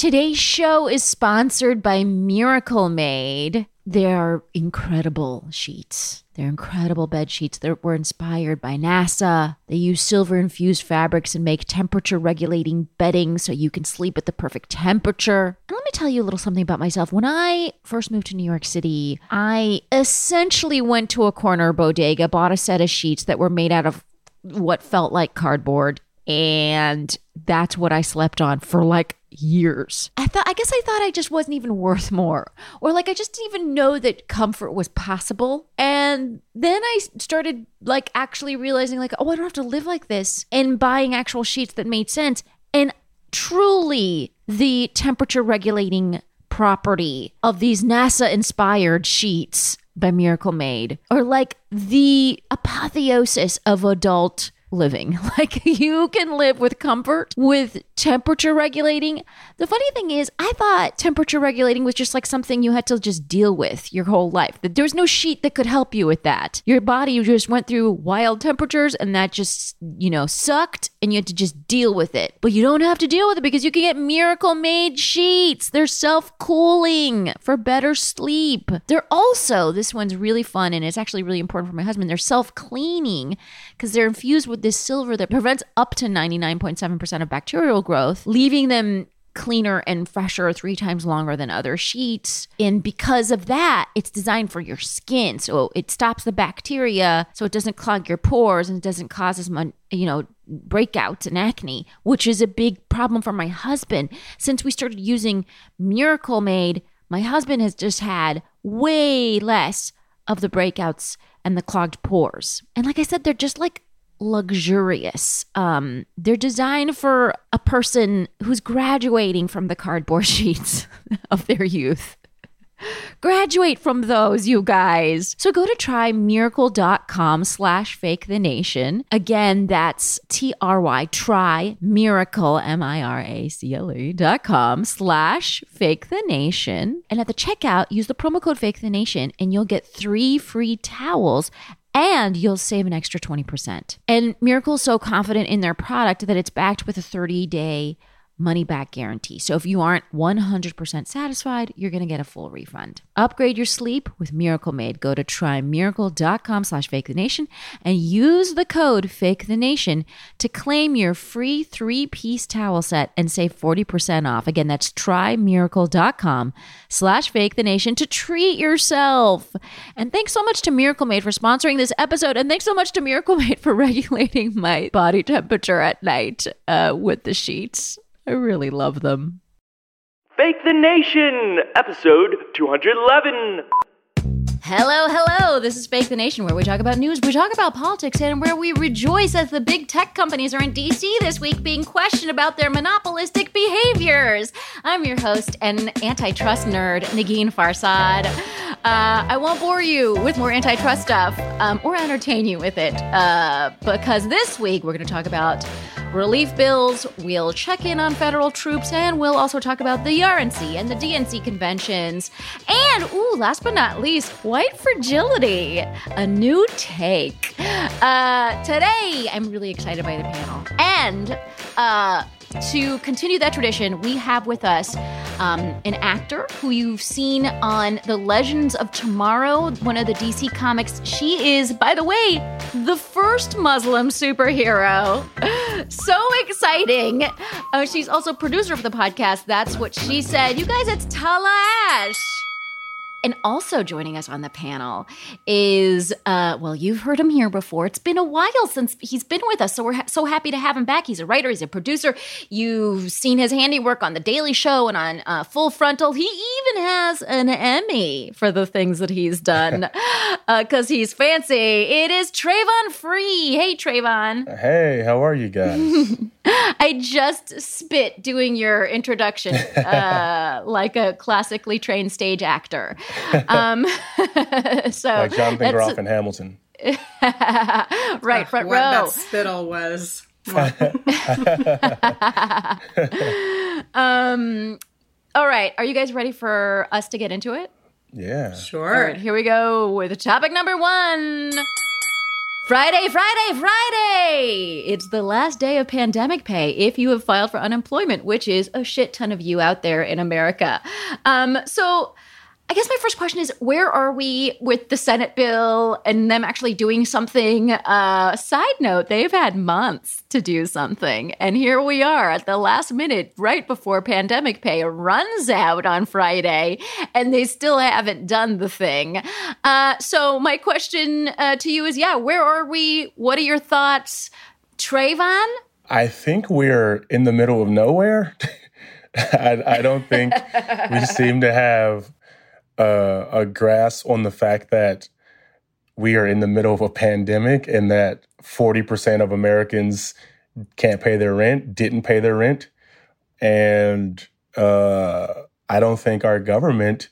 Today's show is sponsored by Miracle Made. They're incredible sheets. They're incredible bed sheets that were inspired by NASA. They use silver infused fabrics and make temperature regulating bedding so you can sleep at the perfect temperature. And let me tell you a little something about myself. When I first moved to New York City, I essentially went to a corner bodega, bought a set of sheets that were made out of what felt like cardboard. And that's what I slept on for like years. I thought I guess I thought I just wasn't even worth more. Or like I just didn't even know that comfort was possible. And then I started like actually realizing like, oh, I don't have to live like this and buying actual sheets that made sense. And truly the temperature regulating property of these NASA inspired sheets by Miracle Made are like the apotheosis of adult living. Like you can live with comfort with temperature regulating. The funny thing is, I thought temperature regulating was just like something you had to just deal with your whole life. That there was no sheet that could help you with that. Your body just went through wild temperatures and that just, you know, sucked and you had to just deal with it. But you don't have to deal with it because you can get miracle made sheets. They're self-cooling for better sleep. They're also, this one's really fun and it's actually really important for my husband. They're self-cleaning because they're infused with this silver that prevents up to 99.7% of bacterial growth, leaving them cleaner and fresher three times longer than other sheets. And because of that, it's designed for your skin. So it stops the bacteria so it doesn't clog your pores and it doesn't cause as much, you know, breakouts and acne, which is a big problem for my husband. Since we started using Miracle Made, my husband has just had way less of the breakouts and the clogged pores. And like I said, they're just like luxurious. Um, they're designed for a person who's graduating from the cardboard sheets of their youth. Graduate from those, you guys. So go to trymiracle.com slash fake the nation. Again, that's T-R-Y, try miracle, M-I-R-A-C-L-E dot com slash fake the nation. And at the checkout, use the promo code fake the nation and you'll get three free towels and you'll save an extra 20%. And Miracle's so confident in their product that it's backed with a 30 day money back guarantee. So if you aren't 100% satisfied, you're going to get a full refund. Upgrade your sleep with Miracle Made. Go to trymiracle.com slash fake the nation and use the code fake the nation to claim your free three piece towel set and save 40% off. Again, that's trymiracle.com slash fake the nation to treat yourself. And thanks so much to Miracle Made for sponsoring this episode. And thanks so much to Miracle Made for regulating my body temperature at night uh, with the sheets. I really love them. Fake the Nation, episode 211. Hello, hello. This is Fake the Nation, where we talk about news, we talk about politics, and where we rejoice as the big tech companies are in DC this week being questioned about their monopolistic behaviors. I'm your host and antitrust nerd, Negin Farsad. Uh, I won't bore you with more antitrust stuff um, or entertain you with it uh, because this week we're going to talk about relief bills. We'll check in on federal troops, and we'll also talk about the RNC and the DNC conventions. And, ooh, last but not least, white fragility, a new take. Uh, today, I'm really excited by the panel. And, uh, to continue that tradition, we have with us um, an actor who you've seen on The Legends of Tomorrow, one of the DC comics. She is, by the way, the first Muslim superhero. so exciting. Uh, she's also producer of the podcast. That's what she said. You guys, it's Tala Ashe. And also joining us on the panel is, uh, well, you've heard him here before. It's been a while since he's been with us, so we're ha- so happy to have him back. He's a writer, he's a producer. You've seen his handiwork on The Daily Show and on uh, Full Frontal. He even has an Emmy for the things that he's done because uh, he's fancy. It is Travon Free. Hey, Travon. Hey, how are you guys? I just spit doing your introduction uh, like a classically trained stage actor. Um, so like Jonathan Groff and Hamilton. right, front what row. that spittle was. um, all right, are you guys ready for us to get into it? Yeah. Sure. All right, here we go with topic number one. Friday, Friday, Friday! It's the last day of pandemic pay if you have filed for unemployment, which is a shit ton of you out there in America. Um, so, I guess my first question is where are we with the Senate bill and them actually doing something? Uh, side note, they've had months to do something. And here we are at the last minute, right before pandemic pay runs out on Friday, and they still haven't done the thing. Uh, so, my question uh, to you is yeah, where are we? What are your thoughts? Travon? I think we're in the middle of nowhere. I, I don't think we seem to have uh, a grasp on the fact that we are in the middle of a pandemic and that 40% of Americans can't pay their rent, didn't pay their rent. And uh, I don't think our government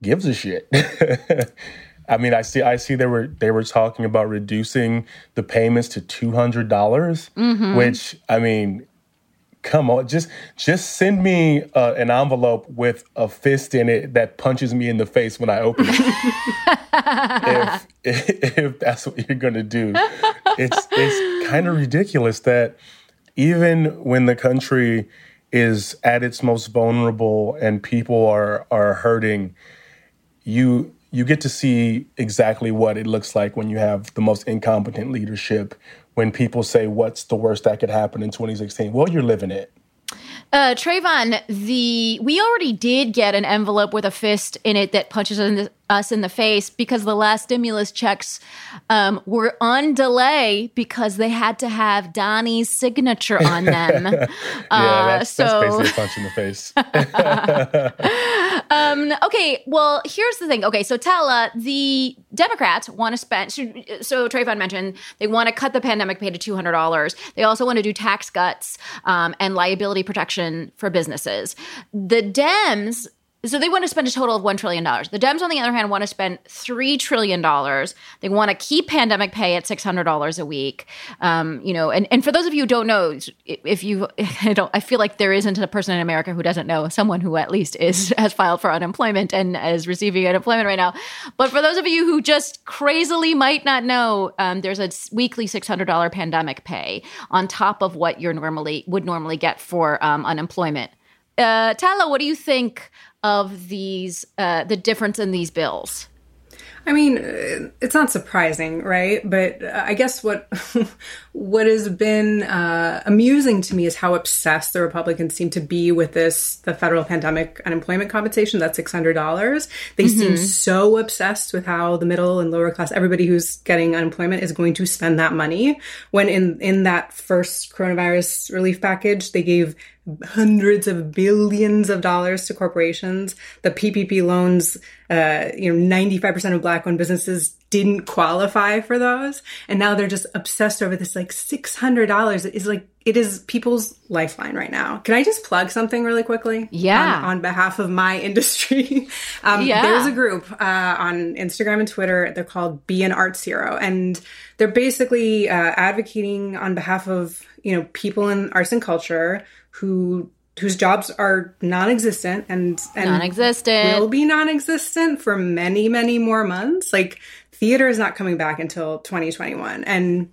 gives a shit. I mean, I see, I see they were they were talking about reducing the payments to two hundred dollars, mm-hmm. which I mean, come on just just send me uh, an envelope with a fist in it that punches me in the face when i open it. If, if that's what you're going to do. It's it's kind of ridiculous that even when the country is at its most vulnerable and people are are hurting you you get to see exactly what it looks like when you have the most incompetent leadership when people say what's the worst that could happen in 2016 well you're living it uh, Travon, the we already did get an envelope with a fist in it that punches in the, us in the face because the last stimulus checks um, were on delay because they had to have Donnie's signature on them. yeah, uh, that's, so that's basically a punch in the face. um, okay, well, here's the thing. Okay, so Tala, the Democrats want to spend. So, so Travon mentioned they want to cut the pandemic pay to two hundred dollars. They also want to do tax cuts um, and liability protection for businesses. The Dems so they want to spend a total of $1 trillion. The Dems, on the other hand, want to spend $3 trillion. They want to keep pandemic pay at $600 a week. Um, you know, and, and for those of you who don't know, if you, I don't, I feel like there isn't a person in America who doesn't know someone who at least is, has filed for unemployment and is receiving unemployment right now. But for those of you who just crazily might not know, um, there's a weekly $600 pandemic pay on top of what you're normally, would normally get for um, unemployment. Uh, Tala, what do you think of these uh, the difference in these bills? I mean, it's not surprising, right? But uh, I guess what what has been uh, amusing to me is how obsessed the Republicans seem to be with this the federal pandemic unemployment compensation that's six hundred dollars. They mm-hmm. seem so obsessed with how the middle and lower class, everybody who's getting unemployment, is going to spend that money. When in in that first coronavirus relief package, they gave hundreds of billions of dollars to corporations. The PPP loans, uh, you know, 95% of black owned businesses didn't qualify for those. And now they're just obsessed over this like $600 is like, it is people's lifeline right now. Can I just plug something really quickly? Yeah. On, on behalf of my industry. um, yeah. There's a group uh, on Instagram and Twitter. They're called Be an Arts Hero. And they're basically uh, advocating on behalf of, you know, people in arts and culture who whose jobs are non-existent and, and non-existent will be non-existent for many many more months like theater is not coming back until 2021 and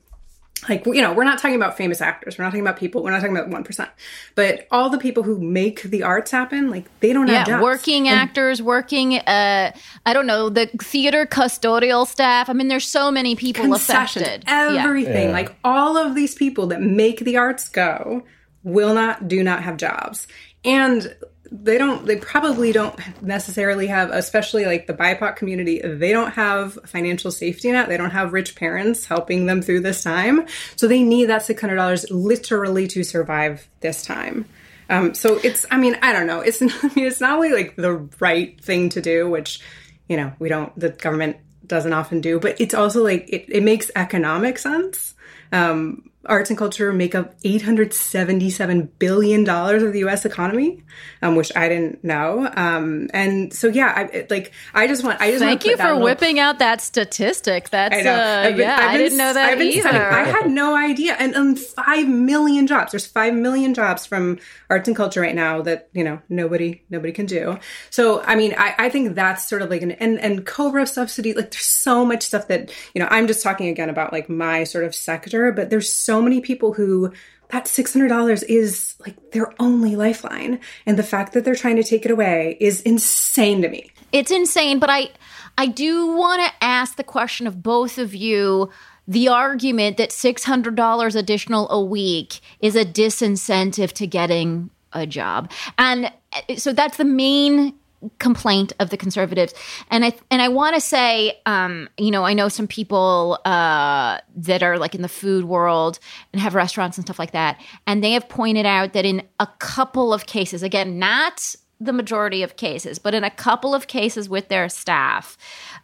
like you know we're not talking about famous actors. We're not talking about people. We're not talking about 1% but all the people who make the arts happen like they don't yeah, have jobs. working and, actors working uh i don't know the theater custodial staff. I mean there's so many people affected. Everything. Yeah. like all of these people that make the arts go will not, do not have jobs. And they don't, they probably don't necessarily have, especially like the BIPOC community, they don't have financial safety net. They don't have rich parents helping them through this time. So they need that $600 literally to survive this time. Um, so it's, I mean, I don't know. It's, I mean, it's not only like the right thing to do, which, you know, we don't, the government doesn't often do, but it's also like, it, it makes economic sense. Um, arts and culture make up $877 billion of the US economy, um, which I didn't know. Um, and so, yeah, I, like, I just want, I just thank you for whipping out that statistic. That's, I uh, been, yeah, I didn't know that either. Studying. I had no idea. And um, 5 million jobs, there's 5 million jobs from arts and culture right now that, you know, nobody, nobody can do. So, I mean, I, I think that's sort of like an, and, and Cobra subsidy, like, there's so much stuff that, you know, I'm just talking again about like my sort of sector, but there's so many people who that $600 is like their only lifeline. And the fact that they're trying to take it away is insane to me. It's insane, but I I do want to ask the question of both of you the argument that $600 additional a week is a disincentive to getting a job. And uh, so that's the main complaint of the conservatives. And i and i want to say um, you know i know some people uh, that are like in the food world and have restaurants and stuff like that and they have pointed out that in a couple of cases again not the majority of cases but in a couple of cases with their staff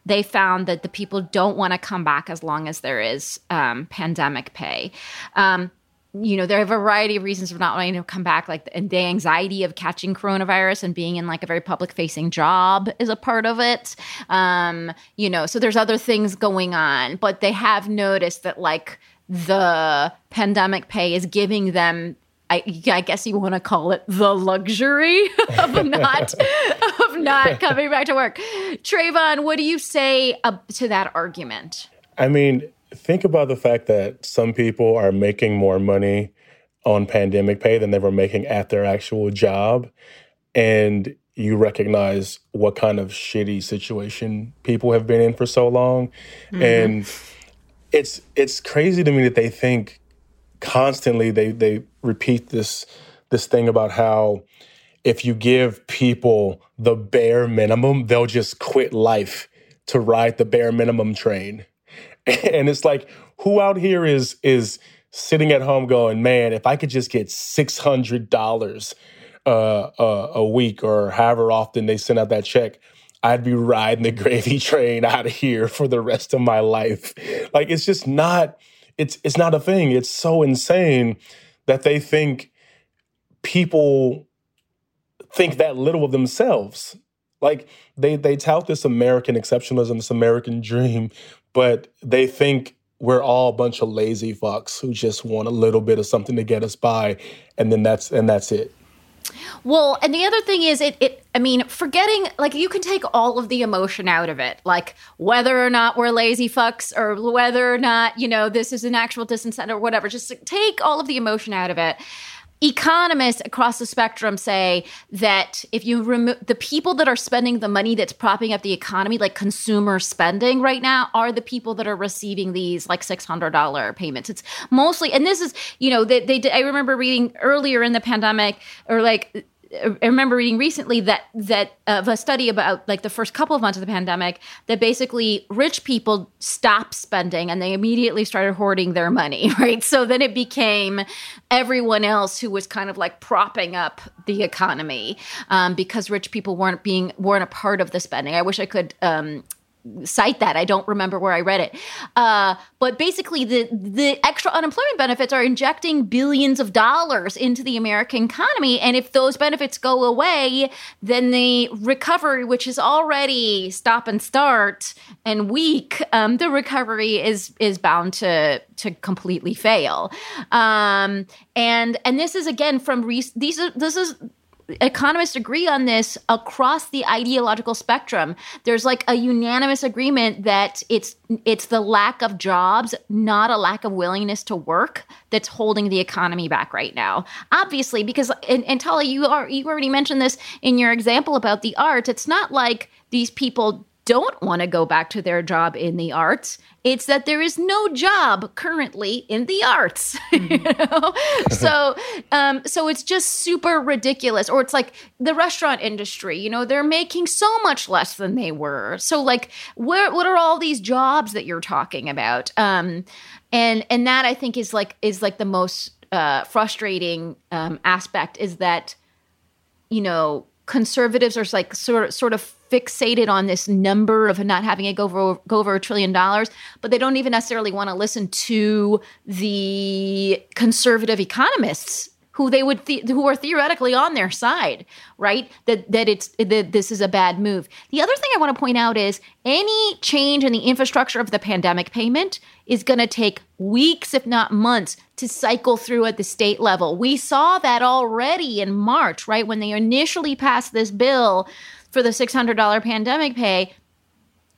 they found that the people don't want to come back as long as there is um, pandemic pay. Um, you know, there are a variety of reasons for not wanting to come back, like the, the anxiety of catching coronavirus and being in like a very public facing job is a part of it. Um, you know, so there's other things going on, but they have noticed that like the pandemic pay is giving them I, I, guess you want to call it the luxury of not of not coming back to work. Travon, what do you say uh, to that argument? I mean, think about the fact that some people are making more money on pandemic pay than they were making at their actual job. And you recognize what kind of shitty situation people have been in for so long. Mm-hmm. And it's it's crazy to me that they think constantly they they repeat this this thing about how if you give people the bare minimum, they'll just quit life to ride the bare minimum train. and it's like who out here is is sitting at home going, man, if I could just get six hundred dollars uh, uh, a week or however often they send out that check, I'd be riding the gravy train out of here for the rest of my life. Like it's just not it's it's not a thing. It's so insane that they think people think that little of themselves. Like they they tout this American exceptionalism, this American dream, but they think we're all a bunch of lazy fucks who just want a little bit of something to get us by, and then that's and that's it. Well, and the other thing is, it, it, I mean, forgetting, like, you can take all of the emotion out of it, like whether or not we're lazy fucks or whether or not, you know, this is an actual disincentive or whatever. Just take all of the emotion out of it economists across the spectrum say that if you remove the people that are spending the money that's propping up the economy, like consumer spending right now, are the people that are receiving these like $600 payments. It's mostly, and this is, you know, they, they I remember reading earlier in the pandemic or like I remember reading recently that that of a study about like the first couple of months of the pandemic that basically rich people stopped spending and they immediately started hoarding their money, right? So then it became everyone else who was kind of like propping up the economy um, because rich people weren't being weren't a part of the spending. I wish I could um, cite that. I don't remember where I read it. Uh, but basically, the the extra unemployment benefits are injecting billions of dollars into the American economy, and if those benefits go away, then the recovery, which is already stop and start and weak, um, the recovery is is bound to to completely fail. Um, and and this is again from re- these are this is economists agree on this across the ideological spectrum. There's like a unanimous agreement that it's it's the lack of jobs not a lack of willingness to work that's holding the economy back right now. Obviously because and, and you are you already mentioned this in your example about the arts. It's not like these people don't want to go back to their job in the arts. It's that there is no job currently in the arts. You know? so, um, so it's just super ridiculous. Or it's like the restaurant industry. You know, they're making so much less than they were. So, like, where what are all these jobs that you're talking about? Um, and and that I think is like is like the most uh, frustrating um, aspect is that you know conservatives are like sort of, sort of fixated on this number of not having it go over go over a trillion dollars, but they don't even necessarily want to listen to the conservative economists who they would the- who are theoretically on their side, right? That that it's that this is a bad move. The other thing I want to point out is any change in the infrastructure of the pandemic payment is going to take weeks if not months to cycle through at the state level. We saw that already in March, right? When they initially passed this bill for the $600 pandemic pay,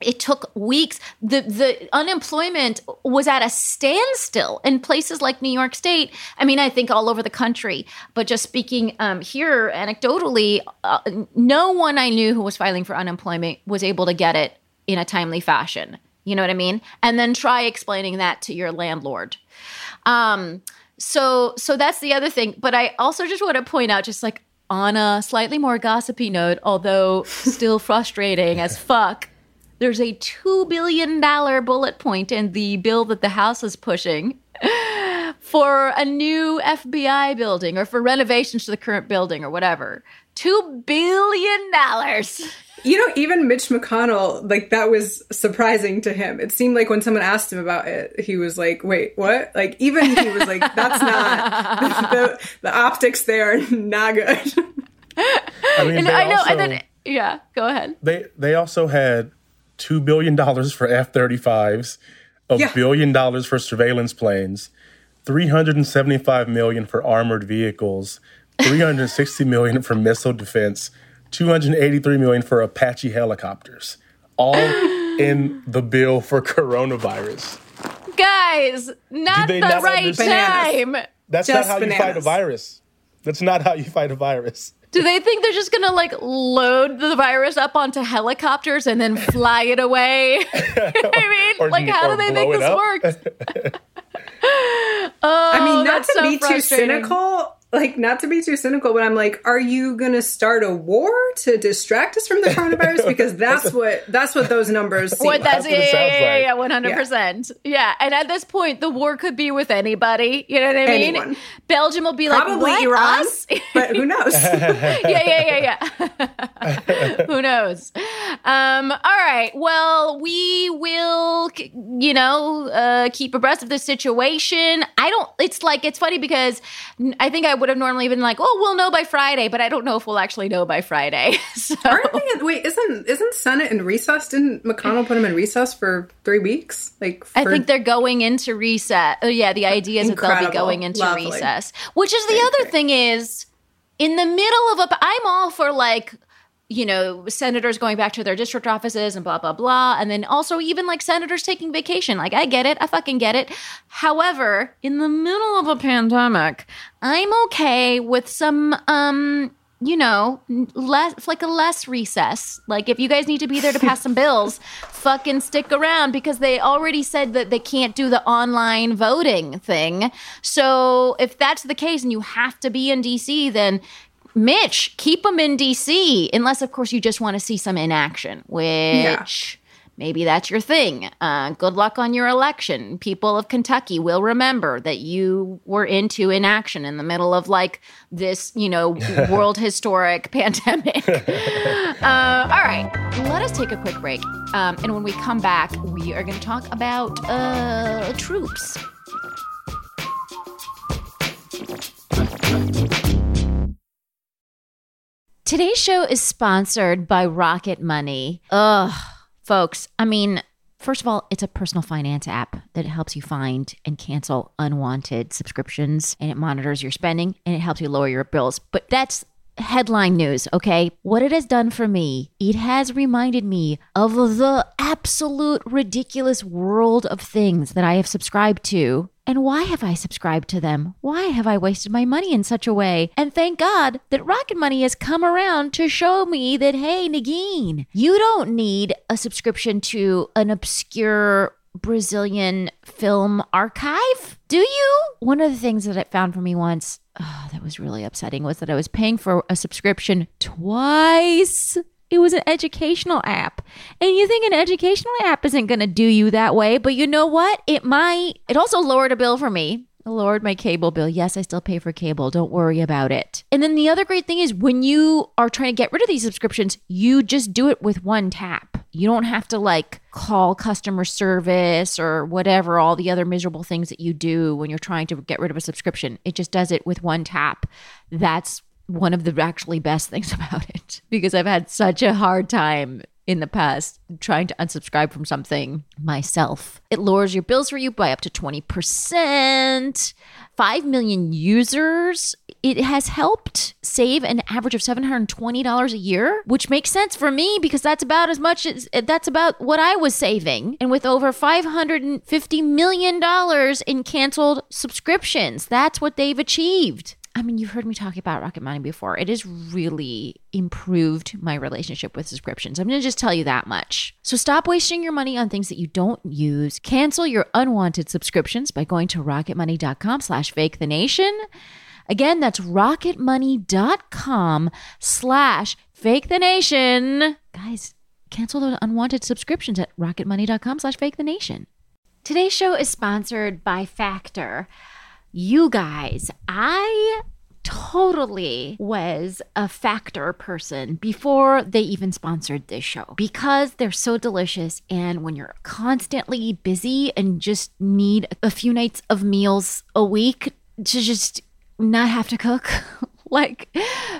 it took weeks. The the unemployment was at a standstill in places like new york state. I mean i think all over the country. But just speaking um, here anecdotally uh, no one i knew who was filing for unemployment was able to get it in a timely fashion. You know what i mean? And then try explaining that to your landlord. Um, so so that's the other thing. But i also just want to point out just like on a slightly more gossipy note although still frustrating as fuck there's a $2 billion bullet point in the bill that the House is pushing for a new FBI building or for renovations to the current building or whatever. $2 billion. You know, even Mitch McConnell, like that was surprising to him. It seemed like when someone asked him about it, he was like, "Wait, what?" Like even he was like, "That's not the, the optics there, are not good." I mean, And I know, also, and then, yeah, go ahead. they they also had two billion dollars for F thirty fives, a Yeah. billion dollars for surveillance planes, three hundred and seventy five million for armored vehicles, three hundred sixty million for missile defense, two hundred eighty three million for Apache helicopters, all in the bill for coronavirus. Guys, not the not right understand- time. That's Just not how you fight a virus. That's not how you fight a virus. Do they think they're just gonna like load the virus up onto helicopters and then fly it away? I mean, Or- like, how do they think this up. works? oh, I mean, not that's to so be too cynical, like not to be too cynical, but I'm like, are you going to start a war to distract us from the coronavirus? Because that's what that's what those numbers seem What that's That's what yeah, it yeah, yeah, like. yeah, one hundred percent. Yeah, and at this point, the war could be with anybody. You know what I mean? Anyone. Belgium will be like, Probably what, Iran, us? but who knows? yeah, yeah, yeah, yeah. Who knows? Um, all right. Well, we will, you know, uh, keep abreast of the situation. I don't. It's like it's funny because I think I would have normally been like, "Oh, we'll know by Friday," but I don't know if we'll actually know by Friday. so Aren't they? Wait, isn't isn't Senate in recess? Didn't McConnell put them in recess for three weeks? Like, I think they're going into recess. Oh, yeah, the idea is that they'll be going into Lovely. recess. Which is the other thing is in the middle of a. I'm all for like, you know, senators going back to their district offices and blah blah blah, and then also even like senators taking vacation. Like, I get it, I fucking get it. However, in the middle of a pandemic, I'm okay with some um you know, less like a less recess. Like if you guys need to be there to pass some bills, fucking stick around because they already said that they can't do the online voting thing. So if that's the case and you have to be in DC, then Mitch, keep them in DC, unless of course you just want to see some inaction, which. Maybe that's your thing. Uh, good luck on your election. People of Kentucky will remember that you were into inaction in the middle of like this, you know, world historic pandemic. uh, all right, let us take a quick break. Um, and when we come back, we are going to talk about uh, troops. Today's show is sponsored by Rocket Money. Ugh, folks, I mean, first of all, it's a personal finance app that helps you find and cancel unwanted subscriptions and it monitors your spending and it helps you lower your bills. But that's headline news, okay? What it has done for me, it has reminded me of the absolute ridiculous world of things that I have subscribed to. And why have I subscribed to them? Why have I wasted my money in such a way? And thank God that Rocket Money has come around to show me that, hey, Negin, you don't need a subscription to an obscure Brazilian film archive, do you? One of the things that it found for me once oh, that was really upsetting was that I was paying for a subscription twice. It was an educational app. And you think an educational app isn't going to do you that way, but you know what? It might. It also lowered a bill for me. lowered my cable bill. Yes, I still pay for cable. Don't worry about it. And then the other great thing is when you are trying to get rid of these subscriptions, you just do it with one tap. You don't have to like call customer service or whatever, all the other miserable things that you do when you're trying to get rid of a subscription. It just does it with one tap. That's one of the actually best things about it because I've had such a hard time in the past trying to unsubscribe from something myself. It lowers your bills for you by up to 20%. 5 million users. It has helped save an average of $720 a year, which makes sense for me because that's about as much as that's about what I was saving. And with over $550 million in canceled subscriptions, that's what they've achieved. I mean, you've heard me talk about Rocket Money before. It has really improved my relationship with subscriptions. I'm going to just tell you that much. So stop wasting your money on things that you don't use. Cancel your unwanted subscriptions by going to rocketmoney.com slash fake the nation. Again, that's rocketmoney.com slash fake the nation. Guys, cancel those unwanted subscriptions at rocketmoney.com slash fake the nation. Today's show is sponsored by Factor. You guys, I totally was a factor person before they even sponsored this show because they're so delicious. And when you're constantly busy and just need a few nights of meals a week to just not have to cook. like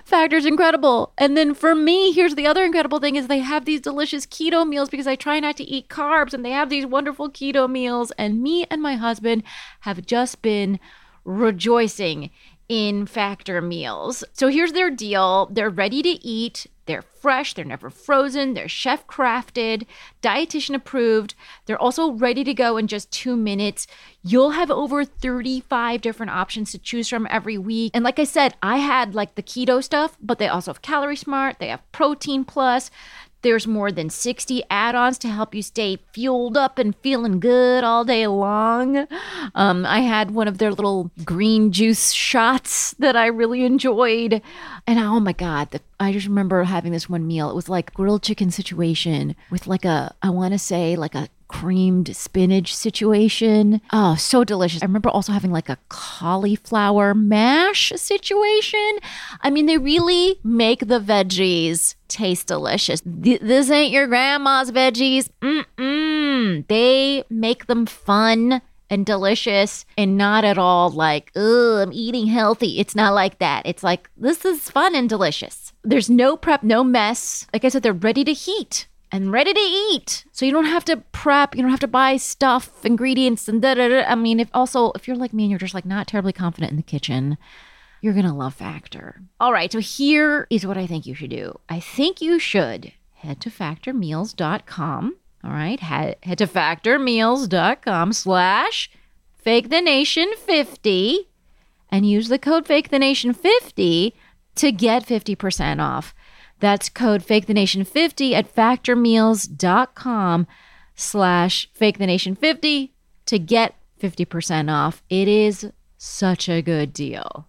factor's incredible and then for me here's the other incredible thing is they have these delicious keto meals because i try not to eat carbs and they have these wonderful keto meals and me and my husband have just been rejoicing in Factor meals. So here's their deal they're ready to eat, they're fresh, they're never frozen, they're chef crafted, dietitian approved. They're also ready to go in just two minutes. You'll have over 35 different options to choose from every week. And like I said, I had like the keto stuff, but they also have Calorie Smart, they have Protein Plus. There's more than 60 add ons to help you stay fueled up and feeling good all day long. Um, I had one of their little green juice shots that I really enjoyed. And oh my God, the, I just remember having this one meal. It was like grilled chicken situation with like a, I want to say, like a creamed spinach situation. Oh, so delicious. I remember also having like a cauliflower mash situation. I mean, they really make the veggies taste delicious. Th- this ain't your grandma's veggies. Mm-mm. They make them fun and delicious and not at all like, oh, I'm eating healthy. It's not like that. It's like, this is fun and delicious. There's no prep, no mess. Like I said, they're ready to heat and ready to eat. So you don't have to prep, you don't have to buy stuff, ingredients, and da da da. I mean, if also, if you're like me and you're just like not terribly confident in the kitchen, you're to love Factor. All right, so here is what I think you should do. I think you should head to factormeals.com. All right, head, head to factormeals.com slash fake the nation 50 and use the code fake the nation 50 to get 50% off. That's code fake the nation 50 at factormeals.com slash fake the nation 50 to get 50% off. It is such a good deal.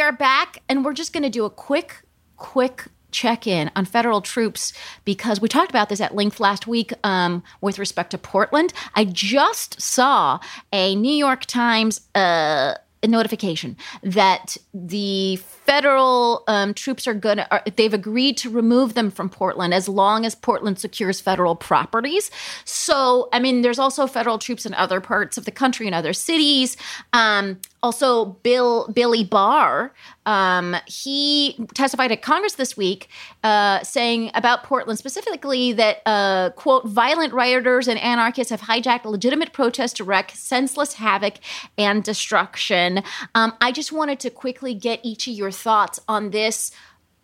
We are back, and we're just going to do a quick, quick check in on federal troops because we talked about this at length last week um, with respect to Portland. I just saw a New York Times uh, notification that the federal um, troops are going to, they've agreed to remove them from Portland as long as Portland secures federal properties. So, I mean, there's also federal troops in other parts of the country and other cities. Um, also, Bill Billy Barr, um, he testified at Congress this week, uh, saying about Portland specifically that uh, quote violent rioters and anarchists have hijacked legitimate protests to wreak senseless havoc and destruction. Um, I just wanted to quickly get each of your thoughts on this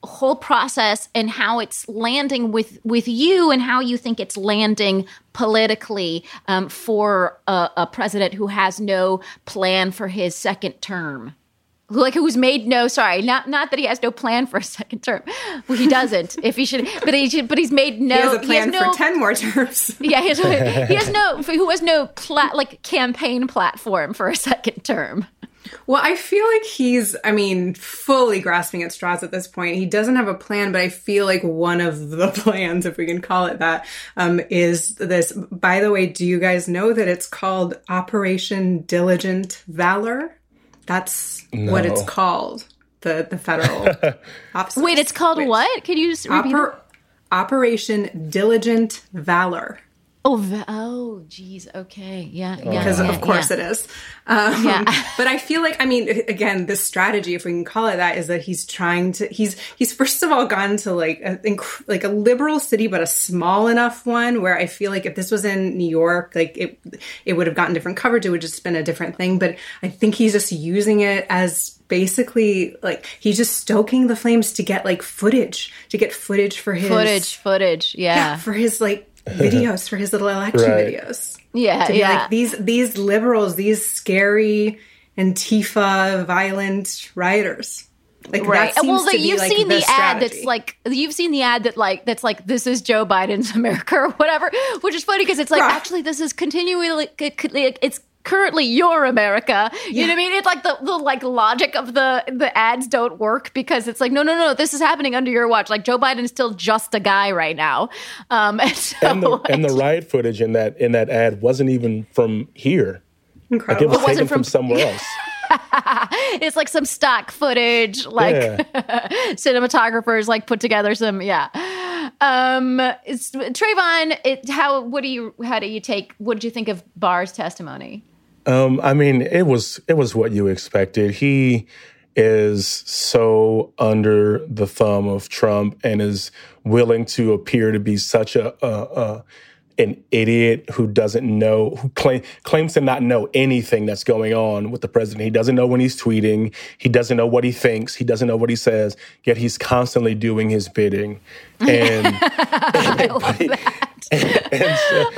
whole process and how it's landing with with you and how you think it's landing politically um, for a, a president who has no plan for his second term. Like who's made no sorry not not that he has no plan for a second term. Well he doesn't if he should but he should but he's made no he has a plan no, for 10 more terms. yeah he has, he has no who has no pla- like campaign platform for a second term Well, I feel like he's, I mean, fully grasping at straws at this point. He doesn't have a plan, but I feel like one of the plans, if we can call it that, um, is this. By the way, do you guys know that it's called Operation Diligent Valor? That's what it's called. The the federal officers. wait it's called Wait. what can you just repeat Oper- Operation Diligent Valor. Oh oh geez okay yeah yeah because yeah, of course yeah. it is. Um, Yeah. but I feel like I mean again this strategy if we can call it that is that he's trying to he's he's first of all gone to like a, inc- like a liberal city but a small enough one where I feel like if this was in New York like it it would have gotten different coverage it would just been a different thing but I think he's just using it as basically like he's just stoking the flames to get like footage to get footage for his footage footage yeah for his like videos for his little election Right. videos yeah to be yeah like these these liberals, these scary Antifa violent rioters. Like right that seems well to the, be you've like seen the the ad that's like you've seen the ad that like that's like this is joe biden's america or whatever which is funny because it's like Right. actually this is continually it's currently your america you know what i mean it's like the, the like logic of the the ads don't work because it's like no no no this is happening under your watch like joe biden is still just a guy right now um and so And the and the riot footage in that in that ad wasn't even from here. Like it incredible. was wasn't taken from, from- somewhere else. it's like some stock footage like Yeah. cinematographers like put together some yeah um it's Travon it how what do you how do you take what did you think of Barr's testimony Um, I mean, it was it was what you expected. He is so under the thumb of Trump and is willing to appear to be such a, a, a an idiot who doesn't know who claim, claims to not know anything that's going on with the president. He doesn't know when he's tweeting. He doesn't know what he thinks. He doesn't know what he says. Yet he's constantly doing his bidding. And and, so-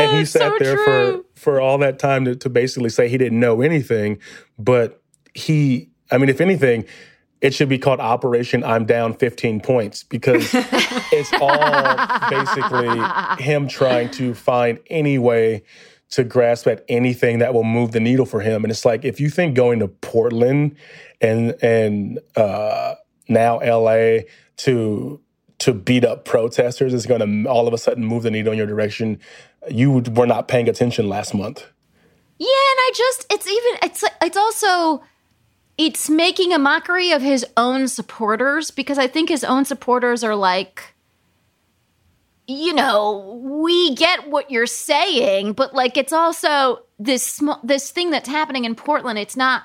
and he sat so there true. for for all that time to, to basically say he didn't know anything. But he, I mean, if anything, it should be called Operation I'm Down 15 Points because it's all basically him trying to find any way to grasp at anything that will move the needle for him. And it's like if you think going to Portland and and uh, now LA to to beat up protesters is going to all of a sudden move the needle in your direction. You were not paying attention last month. yeah and I just it's even it's it's also it's making a mockery of his own supporters because I think his own supporters are like you know, we get what you're saying, but like it's also this small this thing that's happening in Portland. It's not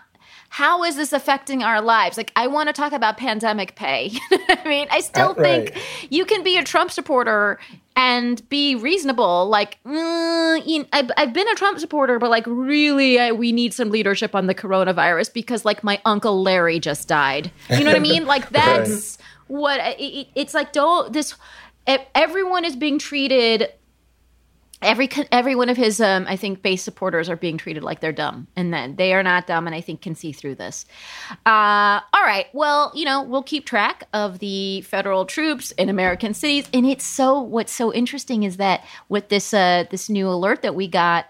how is this affecting our lives? Like I want to talk about pandemic pay. You know what I mean, I still right. think you can be a Trump supporter and be reasonable. Like mm, you know, I've, I've been a Trump supporter, but like really, I, we need some leadership on the coronavirus because like my uncle Larry just died. You know what I mean? Like that's what it, it- it's like. Don't this. Everyone is being treated every every one of his um, I think base supporters are being treated like they're dumb, and then they are not dumb, and I think can see through this. Uh, all right, well, you know, we'll keep track of the federal troops in American cities, and it's so what's so interesting is that with this uh, this new alert that we got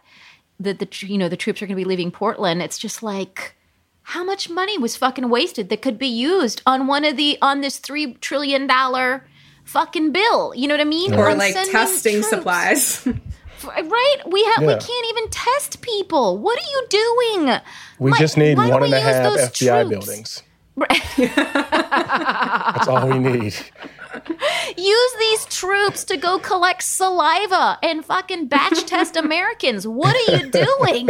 that the you know the troops are going to be leaving Portland, it's just like. How much money was fucking wasted that could be used on one of the on this three trillion dollar fucking bill? You know what I mean? or On like testing troops. supplies. Right? We have we can't even test people. What are you doing? We Why- just need why one don't and a we use half those FBI troops? buildings. That's all we need. Use these troops to go collect saliva and fucking batch test Americans. What are you doing?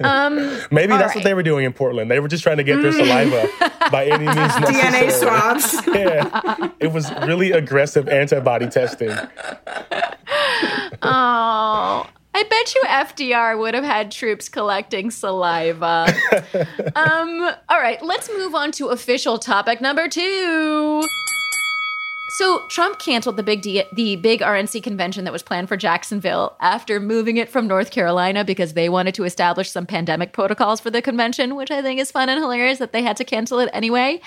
Um, Maybe All that's what they were doing in Portland. They were just trying to get their saliva by any means necessary. DNA swabs. Yeah, it was really aggressive antibody testing. oh, I bet you FDR would have had troops collecting saliva. um, all right, let's move on to official topic number two. So Trump canceled the big D- the big RNC convention that was planned for Jacksonville after moving it from North Carolina because they wanted to establish some pandemic protocols for the convention, which I think is fun and hilarious that they had to cancel it anyway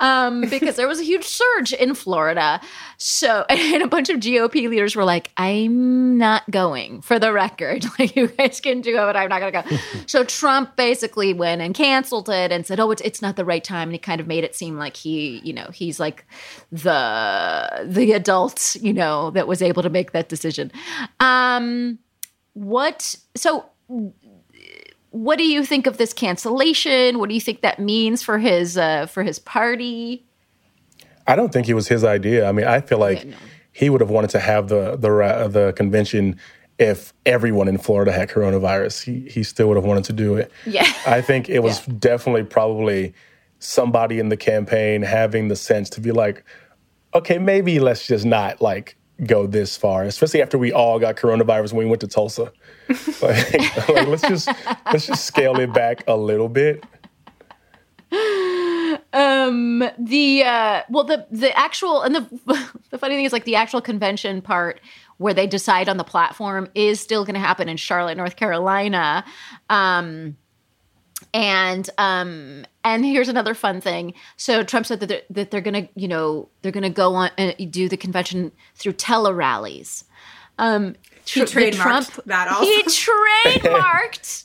um, because there was a huge surge in Florida. So and a bunch of GOP leaders were like, "I'm not going." For the record, like you guys can do it, but I'm not going to go. so Trump basically went and canceled it and said, "Oh, it's it's not the right time," and he kind of made it seem like he, you know, he's like the the adult, you know, that was able to make that decision. Um, what? So, what do you think of this cancellation? What do you think that means for his uh, for his party? I don't think it was his idea. I mean, I feel like Yeah, no. he would have wanted to have the the the convention if everyone in Florida had coronavirus. He he still would have wanted to do it. Yeah. I think it was definitely probably somebody in the campaign having the sense to be like, okay, maybe let's just not like go this far, especially after we all got coronavirus when we went to Tulsa. like, like, let's just let's just scale it back a little bit. Um, the uh, well, the the actual and the the funny thing is like the actual convention part where they decide on the platform is still going to happen in Charlotte, North Carolina. Um, and um and here's another fun thing so trump said that they're, that they're gonna you know they're gonna go on and do the convention through tele rallies um He tr- trademarked that also. he trademarked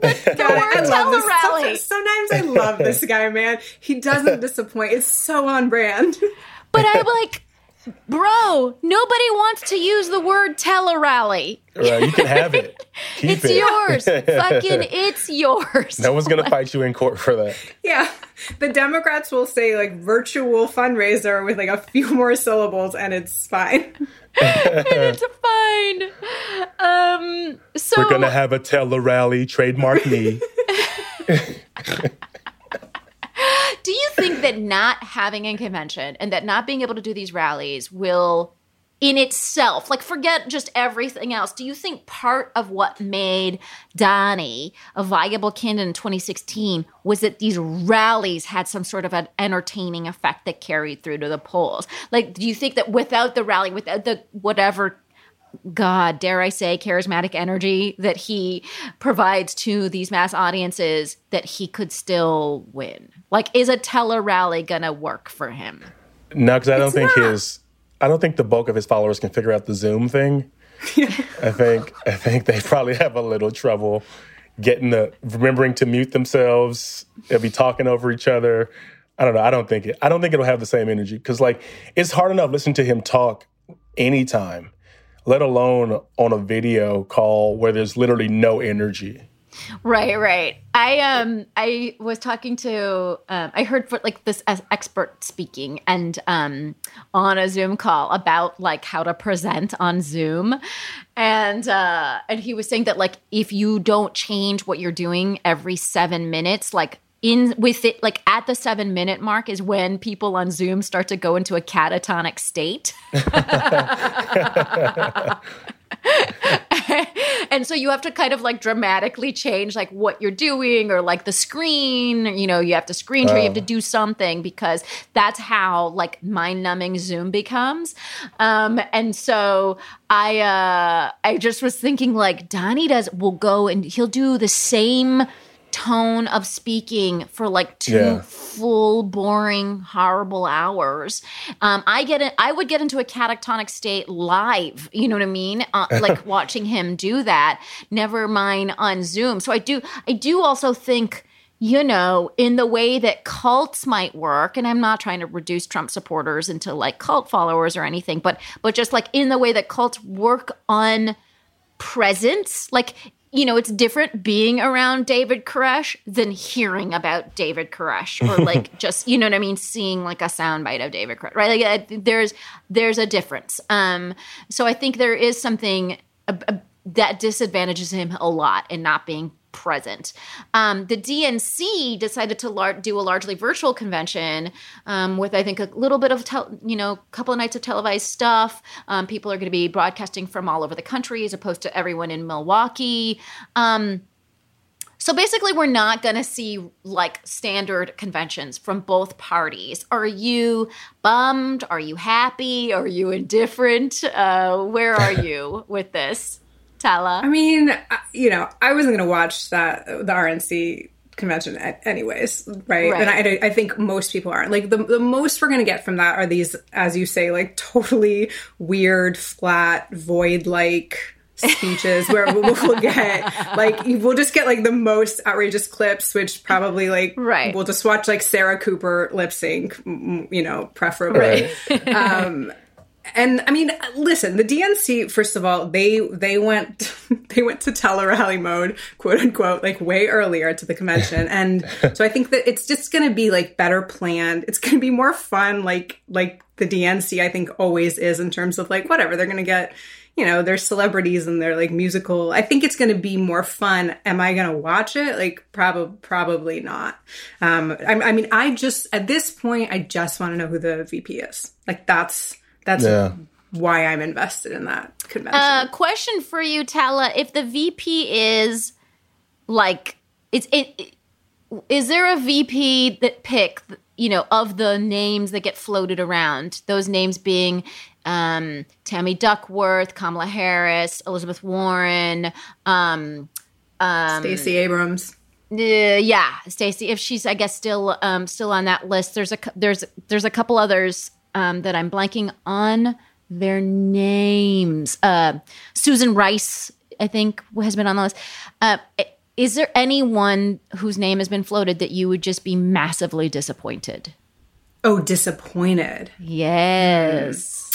the word I love this. Sometimes, sometimes I love this guy, man. He doesn't disappoint. It's so on brand. but i'm like bro nobody wants to use the word tele rally Right? You can have it. Keep it's it. yours fucking it's yours No one's gonna fight you in court for that. Yeah. The Democrats will say like virtual fundraiser with like a few more syllables and it's fine. it's fine um so We're gonna have a tele rally, trademark me. Do you think that not having a convention and that not being able to do these rallies will, in itself, like forget just everything else, do you think part of what made Donnie a viable candidate in 2016 was that these rallies had some sort of an entertaining effect that carried through to the polls? Like, do you think that without the rally, without the whatever God, dare I say, charismatic energy that he provides to these mass audiences, that he could still win? Like, is a tele rally gonna work for him? No, because I don't It's think not. his I don't think the bulk of his followers can figure out the Zoom thing. I think I think they probably have a little trouble getting the remembering to mute themselves. They'll be talking over each other. I don't know. I don't think it. I don't think it'll have the same energy because like it's hard enough listening to him talk anytime, let alone on a video call where there's literally no energy. Right, right. I um I was talking to um I heard for like this expert speaking and um on a Zoom call about like how to present on Zoom and uh and he was saying that like if you don't change what you're doing every 7 minutes like in with it like at the 7 minute mark is when people on Zoom start to go into a catatonic state. and so you have to kind of like dramatically change like what you're doing or like the screen. You know you have to screen share you have to do something because that's how like mind numbing zoom becomes. Um and so i uh i just was thinking like donnie does will go and he'll do the same tone of speaking for like two Yeah. full boring horrible hours. Um i get it i would get into a catatonic state live you know what i mean? Uh, like watching him do that never mind on zoom. So i do i do also think you know, in the way that cults might work, and I'm not trying to reduce Trump supporters into like cult followers or anything, but but just like in the way that cults work on presence, like you know, it's different being around David Koresh than hearing about David Koresh or like just you know what I mean, seeing like a soundbite of David Koresh, right? Like uh, there's there's a difference. Um, so I think there is something uh, uh, that disadvantages him a lot in not being present. Um, the DNC decided to lar- do a largely virtual convention um, with, I think, a little bit of, tel- you know, a couple of nights of televised stuff. Um, people are going to be broadcasting from all over the country as opposed to everyone in Milwaukee. Um, so basically, we're not going to see like standard conventions from both parties. Are you bummed? Are you happy? Are you indifferent? Uh, where are you with this, Tala? I mean, you know, I wasn't going to watch that the RNC convention anyways, right? Right. And I, I think most people aren't. Like the the most we're going to get from that are these, as you say, like totally weird, flat, void like speeches where we'll, we'll get like we'll just get like the most outrageous clips which probably like Right. we'll just watch like sarah cooper lip sync you know preferably um and I mean, listen, the DNC, first of all, they they went they went to tele-rally mode, quote unquote, like way earlier to the convention. And so I think that it's just gonna be like better planned. It's gonna be more fun, like like the DNC I think always is in terms of like whatever, they're gonna get you know, they're celebrities and they're like musical. I think it's going to be more fun. Am I going to watch it? Like, probably, probably not. Um, I, I mean, I just at this point, I just want to know who the VP is. Like, that's that's Yeah. why I'm invested in that convention. Uh, question for you, Tala. If the VP is like, it's it, is there a VP that pick, you know, of the names that get floated around? Those names being um, Tammy Duckworth, Kamala Harris, Elizabeth Warren. Um, Stacey Abrams. uh, yeah, Stacey. If she's, I guess, still um, still on that list. There's a there's there's a couple others um, that I'm blanking on their names. Uh, Susan Rice, I think, has been on the list. Uh, is there anyone whose name has been floated that you would just be massively disappointed? Oh, disappointed. Yes.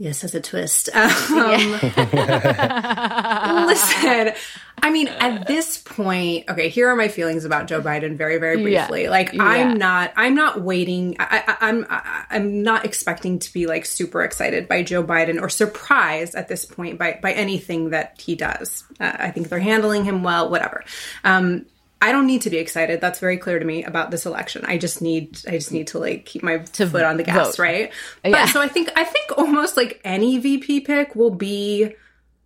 Yes, as a twist. Um, listen, I mean, at this point, okay, here are my feelings about Joe Biden very, very Yeah. briefly. Like, Yeah. I'm not, I'm not waiting. I, I, I'm, I, I'm not expecting to be like super excited by Joe Biden or surprised at this point by by anything that he does. Uh, I think they're handling him well. Whatever. Um, I don't need to be excited. That's very clear to me about this election. I just need I just need to like keep my foot on the gas, vote. right? Yeah. But so I think I think almost like any VP pick will be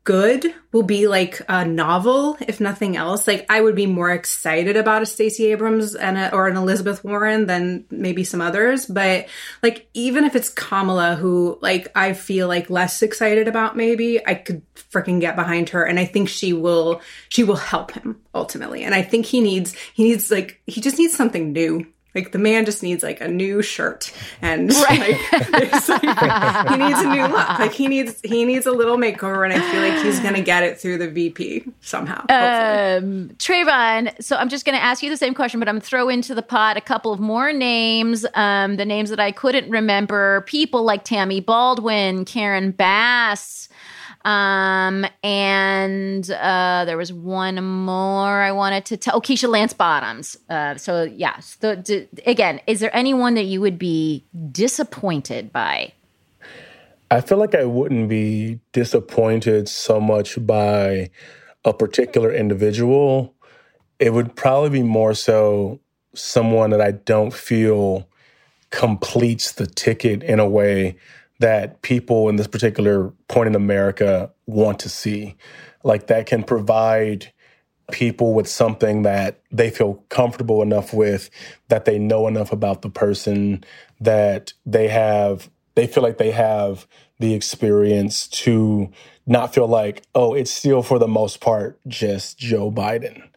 good, will be like a novel, if nothing else. Like I would be more excited about a Stacey Abrams and a, or an Elizabeth Warren than maybe some others. But like even if it's Kamala, who like I feel like less excited about, maybe I could freaking get behind her, and I think she will she will help him ultimately. And I think he needs he needs like he just needs something new. Like the man just needs like a new shirt and like, like, he needs a new look. Like he needs he needs a little makeover and I feel like he's gonna get it through the VP somehow. Um, Travon, so I'm just going to ask you the same question, but I'm throw into the pot a couple of more names. Um, the names that I couldn't remember people like Tammy Baldwin, Karen Bass, um, and uh, there was one more I wanted to tell. Oh, Keisha Lance Bottoms. Uh, so, yes. The, d- again, is there anyone that you would be disappointed by? I feel like I wouldn't be disappointed so much by a particular individual. It would probably be more so someone that I don't feel completes the ticket in a way that people in this particular point in America want to see. Like that can provide people with something that they feel comfortable enough with, that they know enough about the person, that they have, they feel like they have the experience to not feel like, oh, it's still for the most part just Joe Biden.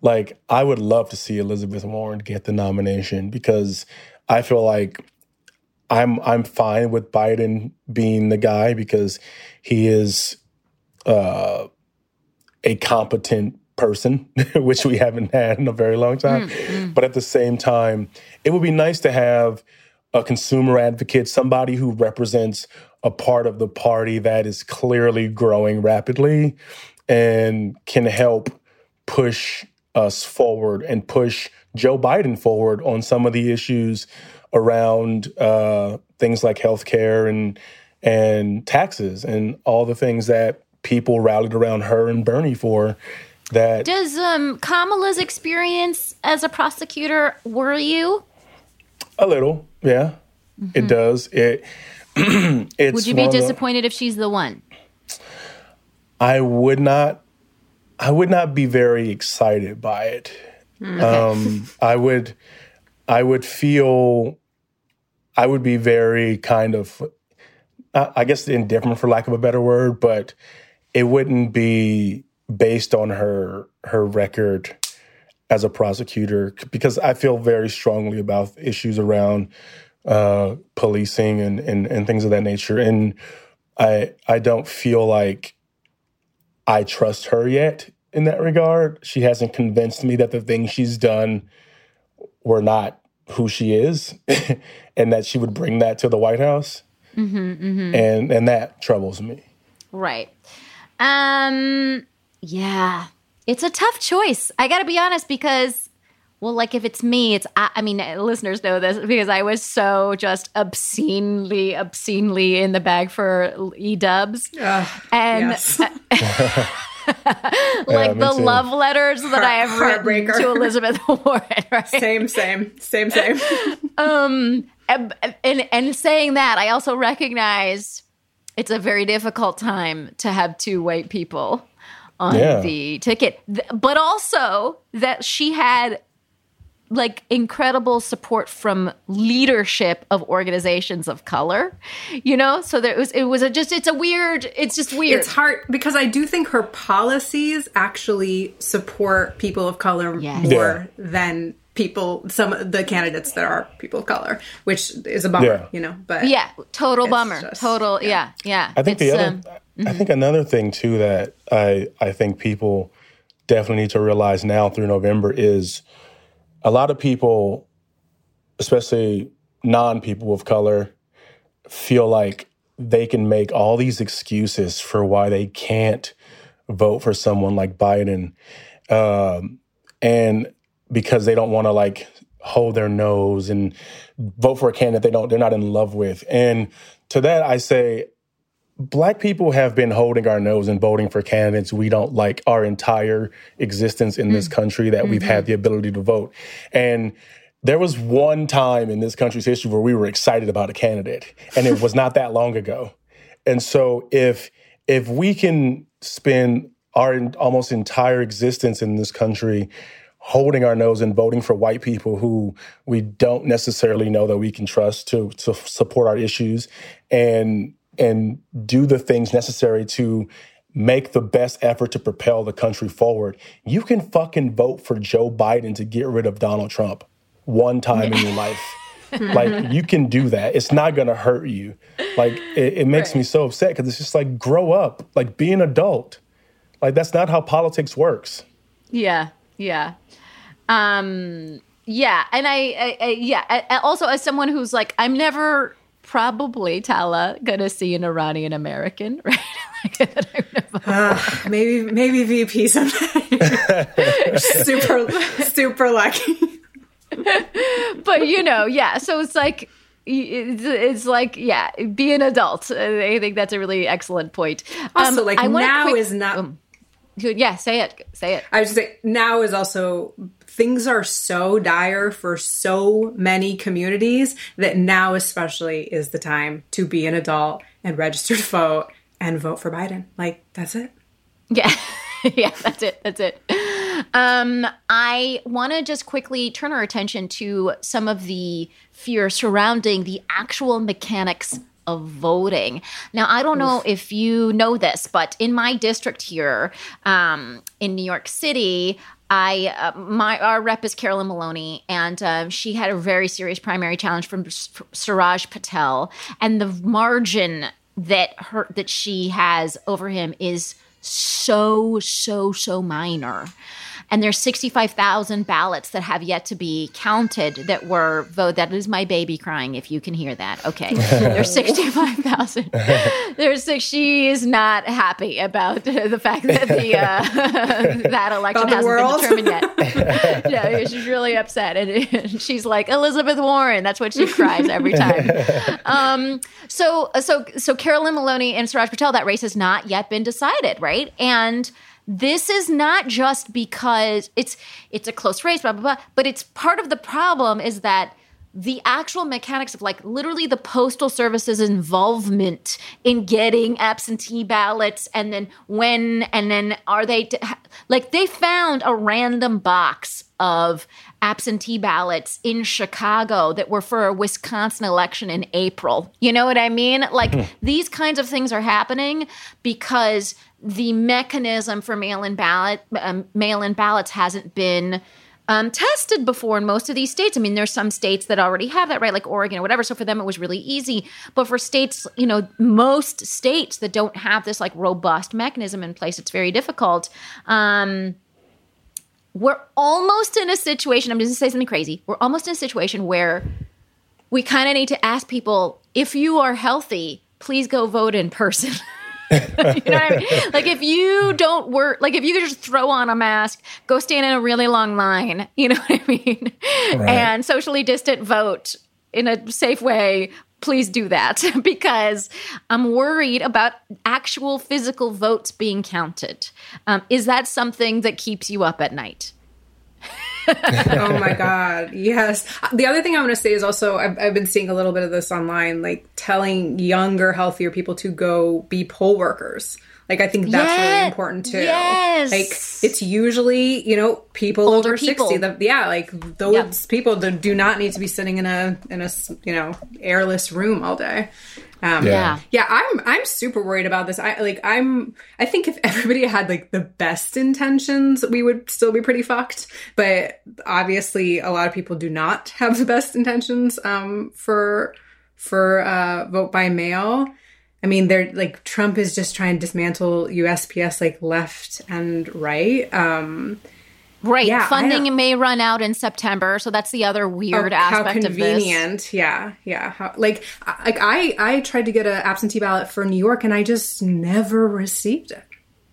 Like, I would love to see Elizabeth Warren get the nomination because I feel like I'm I'm fine with Biden being the guy because he is uh, a competent person, which we haven't had in a very long time. But at the same time, it would be nice to have a consumer advocate, somebody who represents a part of the party that is clearly growing rapidly and can help push us forward and push Joe Biden forward on some of the issues around uh, things like healthcare and and taxes and all the things that people rallied around her and Bernie for that Does um, Kamala's experience as a prosecutor worry you? a little, yeah, it does. It. it's Mm-hmm. Would you be one of the- disappointed if she's the one? I would not. I would not be very excited by it. Um, I would. I would feel. I would be very kind of. I guess indifferent, for lack of a better word, but it wouldn't be based on her her record as a prosecutor because I feel very strongly about issues around uh, policing and, and and things of that nature, and I I don't feel like I trust her yet in that regard. She hasn't convinced me that the things she's done were not who she is, and that she would bring that to the White House, and and that troubles me. Right. Um. Yeah, it's a tough choice. I got to be honest because, well, like if it's me, it's. I, I mean, listeners know this because I was so just obscenely, obscenely in the bag for e dubs, and yes. like me the too. love letters that I have written to Elizabeth Warren. Right. Same, same, same, same. Um, and, and and saying that, I also recognize it's a very difficult time to have two white people on Yeah. the ticket, but also that she had like incredible support from leadership of organizations of color you know so there was it was a just it's a weird it's just weird It's hard because I do think her policies actually support people of color Yes. more than people some of the candidates that are people of color, which is a bummer, Yeah. you know. But yeah total bummer just- total yeah yeah, I think the other, um, I think another thing too that I I think people definitely need to realize now through November is a lot of people, especially non people of color, feel like they can make all these excuses for why they can't vote for someone like Biden, um, and because they don't want to like hold their nose and vote for a candidate they don't they're not in love with. And to that, I say black people have been holding our nose and voting for candidates we don't like our entire existence in this mm. country that we've had mm-hmm. the ability to vote. And there was one time in this country's history where we were excited about a candidate, and it was not that long ago. And so if if we can spend our almost entire existence in this country holding our nose and voting for white people who we don't necessarily know that we can trust to to support our issues and and do the things necessary to make the best effort to propel the country forward. You can fucking vote for Joe Biden to get rid of Donald Trump one time in your life. like you can do that. It's not gonna hurt you. Like it, it makes me so upset because it's just like grow up, like be an adult. Like that's not how politics works. Yeah, yeah, um, yeah, and I, I, I yeah. I- also, as someone who's like, I'm never probably Tala gonna see an Iranian American, right? that maybe maybe VP someday. super super lucky. but you know, yeah. So it's like. It's, like yeah, be an adult. I think that's a really excellent point. Also, Um, like I now quick- is not um, yeah. Say it. Say it. I would say now is also things are so dire for so many communities that now especially is the time to be an adult and register to vote and vote for Biden. Like that's it. Yeah. yeah, that's it. That's it. Um, I want to just quickly turn our attention to some of the fear surrounding the actual mechanics of voting. Now, I don't know if you know this, but in my district here um, in New York City, I uh, my our rep is Carolyn Maloney, and um, she had a very serious primary challenge from S- Suraj Patel, and the margin that her that she has over him is so so so minor and there's 65,000 ballots that have yet to be counted that were vote that is my baby crying if you can hear that. Okay. There's 65,000 there's six she is not happy about the fact that the uh, that election the hasn't world? been determined yet. Yeah she's really upset. And she's like Elizabeth Warren. That's what she cries every time. Um, so so so Carolyn Maloney and Suraj Patel, that race has not yet been decided, right? And this is not just because it's it's a close race, blah blah blah, but it's part of the problem is that the actual mechanics of like literally the postal service's involvement in getting absentee ballots and then when and then are they t- like they found a random box of absentee ballots in Chicago that were for a Wisconsin election in April. You know what I mean? Like hmm. these kinds of things are happening because the mechanism for mail-in ballot um, mail-in ballots hasn't been um, tested before in most of these states. I mean, there's some states that already have that, right? Like Oregon or whatever. So for them, it was really easy. But for states, you know, most states that don't have this like robust mechanism in place, it's very difficult. Um, we're almost in a situation, I'm just gonna say something crazy. We're almost in a situation where we kind of need to ask people if you are healthy, please go vote in person. you know what I mean? Like if you don't work, like if you could just throw on a mask, go stand in a really long line, you know what I mean? Right. And socially distant vote in a safe way, please do that because I'm worried about actual physical votes being counted. Um, is that something that keeps you up at night? oh my god yes the other thing i want to say is also I've, I've been seeing a little bit of this online like telling younger healthier people to go be poll workers like i think that's Yeah, really important too yes. like it's usually you know people Older over people. 60 the, yeah like those Yep. people do, do not need to be sitting in a in a you know airless room all day um, Yeah. yeah, I'm I'm super worried about this. I like I'm I think if everybody had like the best intentions, we would still be pretty fucked. But obviously a lot of people do not have the best intentions um for for uh vote by mail. I mean, they're like Trump is just trying to dismantle USPS like left and right. Um Right. Yeah, Funding may run out in September, so that's the other weird Oh, aspect of this. convenient. Yeah, yeah. How, like, I- like I, I tried to get an absentee ballot for New York, and I just never received it.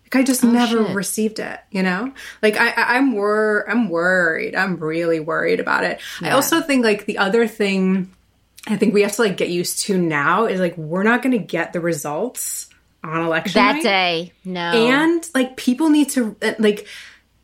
Like, I just never Oh, shit. received it. You know, like I, I I'm wor, I'm worried. I'm really worried about it. I also think like the other thing, I think we have to like get used to now is like we're not going to get the results on election That night. day. No. And like people need to uh, like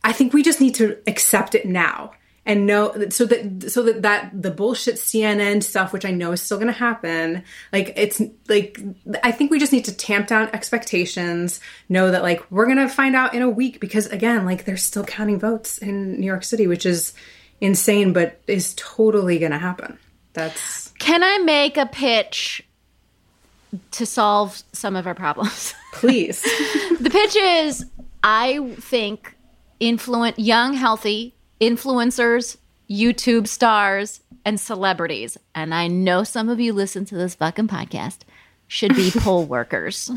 I think we just need to accept it now and know so that so that that the bullshit CNN stuff which I know is still going to happen like it's like I think we just need to tamp down expectations know that like we're going to find out in a week because again like they're still counting votes in New York City which is insane but is totally going to happen that's Can I make a pitch to solve some of our problems? please the pitch is I think influent young, healthy influencers, YouTube stars, and celebrities, and I know some of you listen to this fucking podcast, should be poll workers.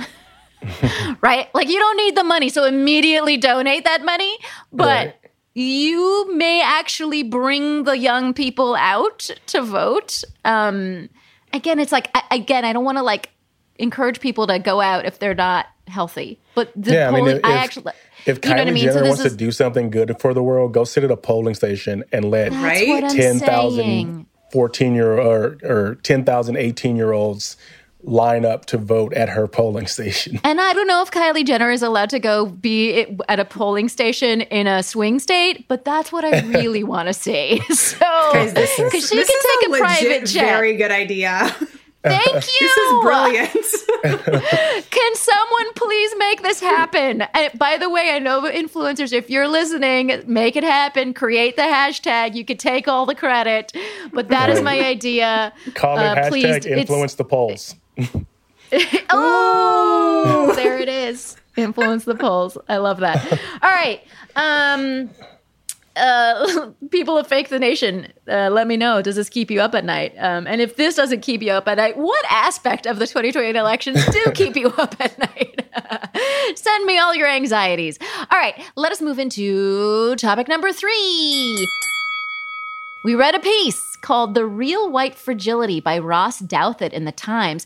right? Like you don't need the money, so immediately donate that money, but Right. you may actually bring the young people out to vote. Um again, it's like I, again, I don't want to like encourage people to go out if they're not healthy. But the Yeah, I mean, if, I actually if you know Kylie I mean? Jenner So wants is- to do something good for the world, go sit at a polling station and let right? 10,000 14 year or, or 10,000 18 year olds line up to vote at her polling station. And I don't know if Kylie Jenner is allowed to go be at a polling station in a swing state, but that's what I really want to see. So, Guys, this is, because she this can is take a, legit, private jet. very good idea Thank you. this is brilliant Can someone please make this happen? And by the way, I know influencers, if you're listening, make it happen. Create the hashtag. You could take all the credit, but that is my idea. Call it Uh, hashtag please, it's- influence the polls. Oh, there it is. Influence the polls. I love that. All right. Um, uh, people of Fake the Nation, uh, let me know. Does this keep you up at night? Um, and if this doesn't keep you up at night, what aspect of the 2028 elections do keep you up at night? Send me all your anxieties. All right, let us move into topic number three. We read a piece called The Real White Fragility by Ross Douthat in the Times.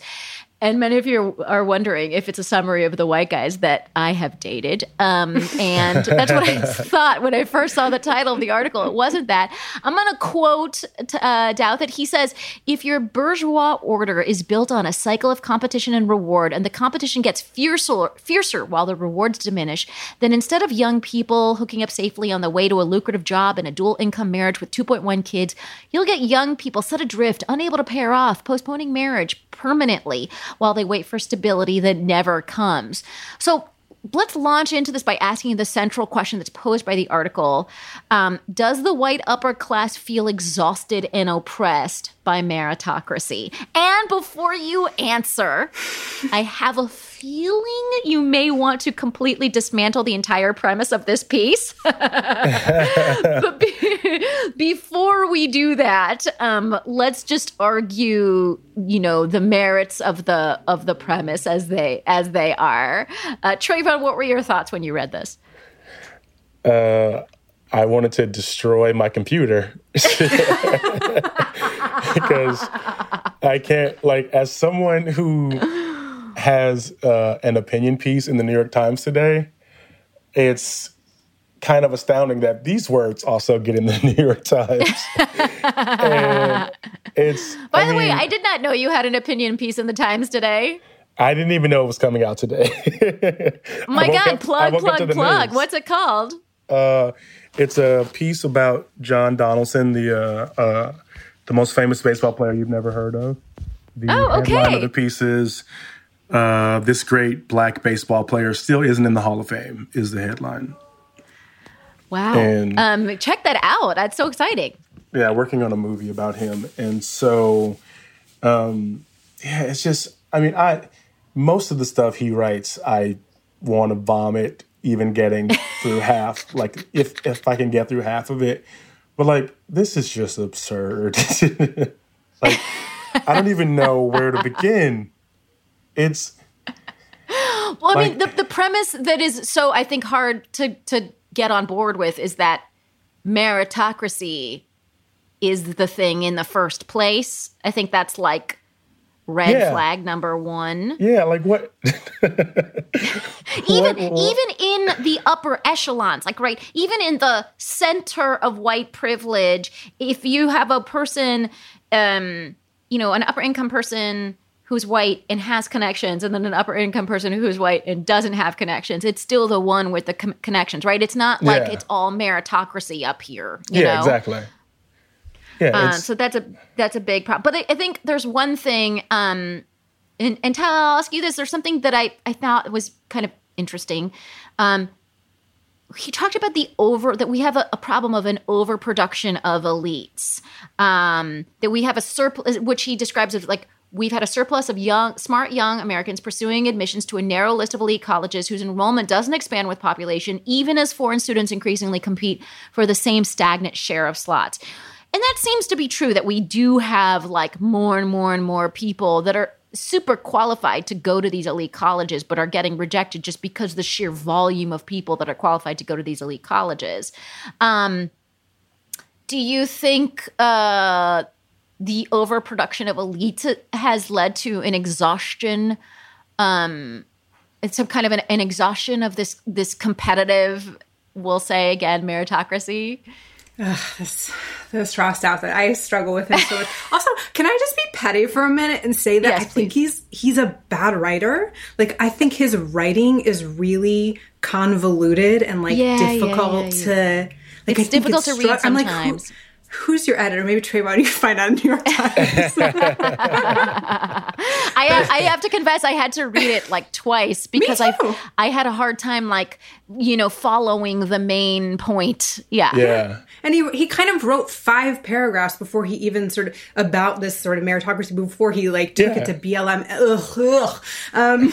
And many of you are wondering if it's a summary of the white guys that I have dated. Um, and that's what I thought when I first saw the title of the article. It wasn't that. I'm going to quote uh, Douthat. He says, If your bourgeois order is built on a cycle of competition and reward, and the competition gets fiercer, fiercer while the rewards diminish, then instead of young people hooking up safely on the way to a lucrative job and a dual income marriage with 2.1 kids, you'll get young people set adrift, unable to pair off, postponing marriage permanently while they wait for stability that never comes. So let's launch into this by asking the central question that's posed by the article um, Does the white upper class feel exhausted and oppressed by meritocracy? And before you answer, I have a feeling you may want to completely dismantle the entire premise of this piece. but be- before we do that, um, let's just argue, you know, the merits of the of the premise as they as they are. Uh, Travon, what were your thoughts when you read this? Uh, I wanted to destroy my computer because I can't like as someone who has uh, an opinion piece in the New York Times today. It's kind of astounding that these words also get in the New York Times. and it's By I the way, mean, I did not know you had an opinion piece in the Times today. I didn't even know it was coming out today. Oh my God, up- plug, woke up to plug, plug. news. What's it called? Uh, it's a piece about John Donaldson, the uh, uh, the most famous baseball player you've never heard of. The Oh, okay. headline of the piece is uh, "This great black baseball player still isn't in the Hall of Fame." Is the headline? Wow. And- um, check that out. That's so exciting. yeah, working on a movie about him. And so, um, yeah, it's just, I mean, I, most of the stuff he writes, I want to vomit even getting through half, like if, if I can get through half of it. But like, this is just absurd. like, I don't even know where to begin. It's, Well, I mean, the, the premise that is so, I think, hard to, to get on board with is that meritocracy is the thing in the first place. I think that's like red Yeah. flag number one. yeah, like what? even What- what- even in the upper echelons like right even in the center of white privilege if you have a person um you know an upper income person who's white and has connections and then an upper income person who's white and doesn't have connections it's still the one with the com- connections right it's not like Yeah. it's all meritocracy up here you yeah, know exactly. Yeah, um, so that's a that's a big problem. But I, I think there's one thing, um, and, and I'll ask you this. There's something that I, I thought was kind of interesting. Um, he talked about the over that we have a, a problem of an overproduction of elites. Um, that we have a surplus, which he describes as like we've had a surplus of young, smart young Americans pursuing admissions to a narrow list of elite colleges whose enrollment doesn't expand with population, even as foreign students increasingly compete for the same stagnant share of slots. And that seems to be true that we do have like more and more and more people that are super qualified to go to these elite colleges but are getting rejected just because the sheer volume of people that are qualified to go to these elite colleges. Um, do you think uh, the overproduction of elites has led to an exhaustion? Um, it's some kind of an, an exhaustion of this this competitive, we'll say again, meritocracy. This this Ross Douthat. I struggle with him so much. Also, can I just be petty for a minute and say that Yes, I think he's he's a bad writer. Like I think his writing is really convoluted and like Yeah, yeah, difficult yeah, to like. It's difficult to read I'm like, who- sometimes. Who's your editor? Maybe Travon, you can find out in New York Times. I have, I have to confess, I had to read it like twice because. I I had a hard time like you know following the main point. Yeah, yeah. And he he kind of wrote five paragraphs before he even sort of about this sort of meritocracy before he like took Yeah. it to BLM. Ugh, ugh. Um,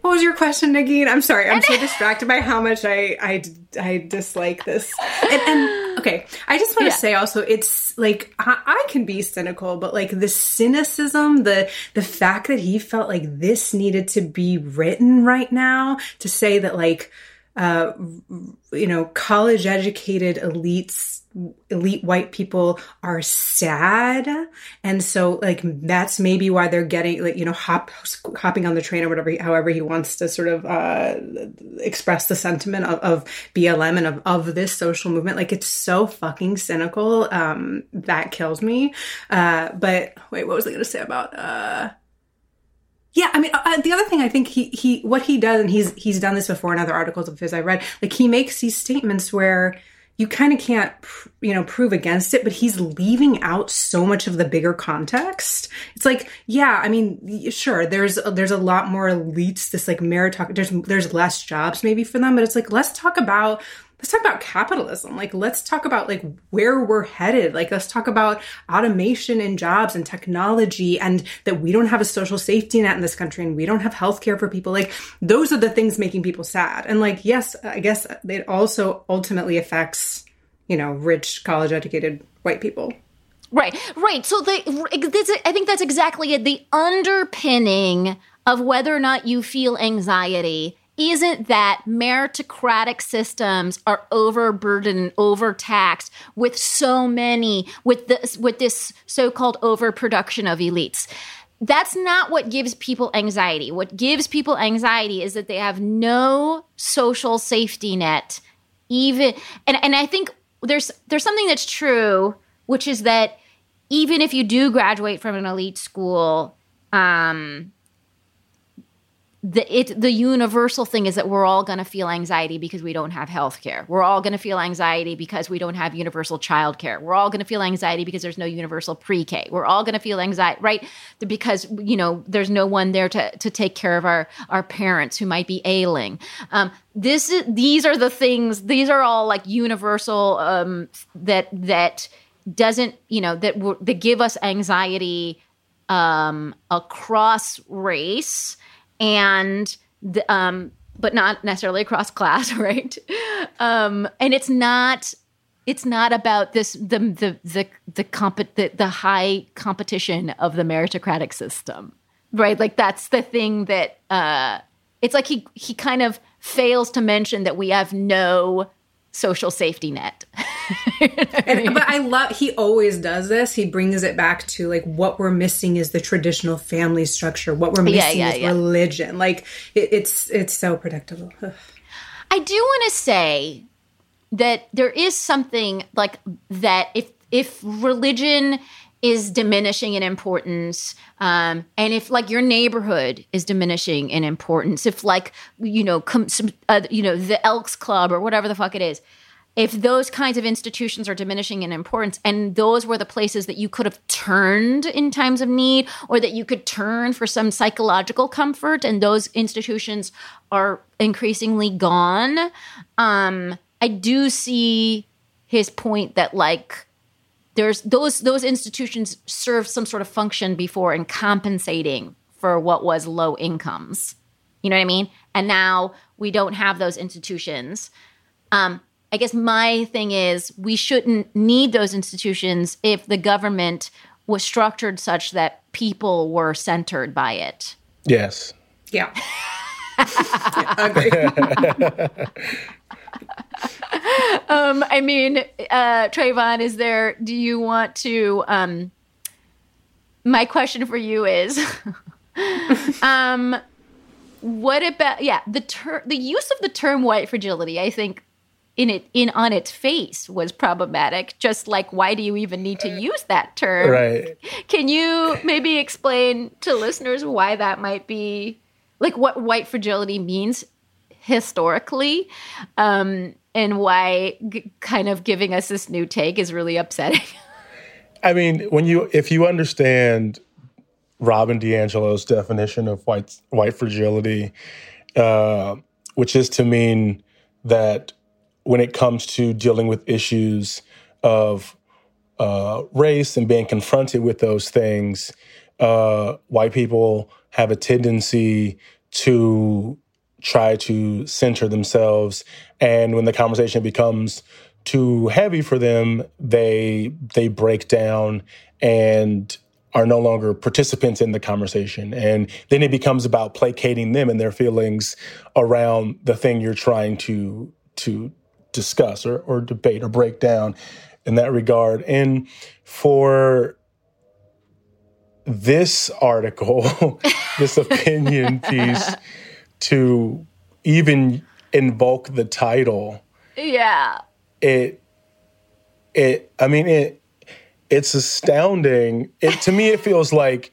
what was your question, Negin? I'm sorry, I'm so distracted by how much I I, I dislike this. And, and okay, I just want to Yeah. say also, it's like I, I can be cynical, but like the cynicism, the the fact that he felt like this needed to be written right now to say that like uh, you know, college educated elites elite white people are sad and so like that's maybe why they're getting like you know hop hopping on the train or whatever however he wants to sort of uh express the sentiment of, of blm and of, of this social movement like it's so fucking cynical um that kills me uh but wait what was i gonna say about uh yeah, I mean, uh, the other thing I think he he what he does, and he's he's done this before in other articles of his I read. Like he makes these statements where you kind of can't you know prove against it but he's leaving out so much of the bigger context. It's like yeah i mean sure there's uh, there's a lot more elites this like meritocracy there's there's less jobs maybe for them but it's like let's talk about let's talk about capitalism. Like, let's talk about like where we're headed. Like, let's talk about automation and jobs and technology and that we don't have a social safety net in this country and we don't have healthcare for people. Like, those are the things making people sad. And like, yes, I guess it also ultimately affects, you know, rich college educated white people. Right, right. So the I think that's exactly it. The underpinning of whether or not you feel anxiety isn't that meritocratic systems are overburdened overtaxed with so many with this with this so-called overproduction of elites? That's not what gives people anxiety. What gives people anxiety is that they have no social safety net even and and i think there's there's something that's true which is that even if you do graduate from an elite school um the it the universal thing is that we're all going to feel anxiety because we don't have health care. We're all going to feel anxiety because we don't have universal child care. We're all going to feel anxiety because there's no universal pre-K. We're all going to feel anxiety, right? Because you know there's no one there to to take care of our our parents who might be ailing. Um, this is these are the things. These are all like universal um, that that doesn't you know that that give us anxiety um, across race and the, um, but not necessarily across class, right? Um, and it's not it's not about this the the the the, comp- the the high competition of the meritocratic system, right? Like that's the thing that uh, it's like he he kind of fails to mention that we have no social safety net. you know and, I mean? But I love he always does this. He brings it back to like what we're missing is the traditional family structure. What we're missing yeah, yeah, is yeah. religion. Like it, it's it's so predictable. I do want to say that there is something like that if if religion is diminishing in importance um, and if like your neighborhood is diminishing in importance if like you know com- some, uh, you know the elks club or whatever the fuck it is if those kinds of institutions are diminishing in importance and those were the places that you could have turned in times of need or that you could turn for some psychological comfort and those institutions are increasingly gone um, i do see his point that like there's those those institutions served some sort of function before in compensating for what was low incomes. You know what I mean? And now we don't have those institutions. Um, I guess my thing is we shouldn't need those institutions if the government was structured such that people were centered by it. Yes. Yeah. yeah agree. um, I mean, uh, Travon, is there? Do you want to? Um, my question for you is, um, what about yeah the term the use of the term white fragility? I think in it in on its face was problematic. Just like why do you even need to use that term? Right. Can you maybe explain to listeners why that might be? Like what white fragility means historically um, and why g- kind of giving us this new take is really upsetting. I mean, when you if you understand Robin DiAngelo's definition of white white fragility, uh, which is to mean that when it comes to dealing with issues of uh, race and being confronted with those things, uh, white people have a tendency to try to center themselves and when the conversation becomes too heavy for them they they break down and are no longer participants in the conversation and then it becomes about placating them and their feelings around the thing you're trying to to discuss or, or debate or break down in that regard. And for this article, this opinion piece, to even invoke the title, Yeah. it it I mean it it's astounding. It to me it feels like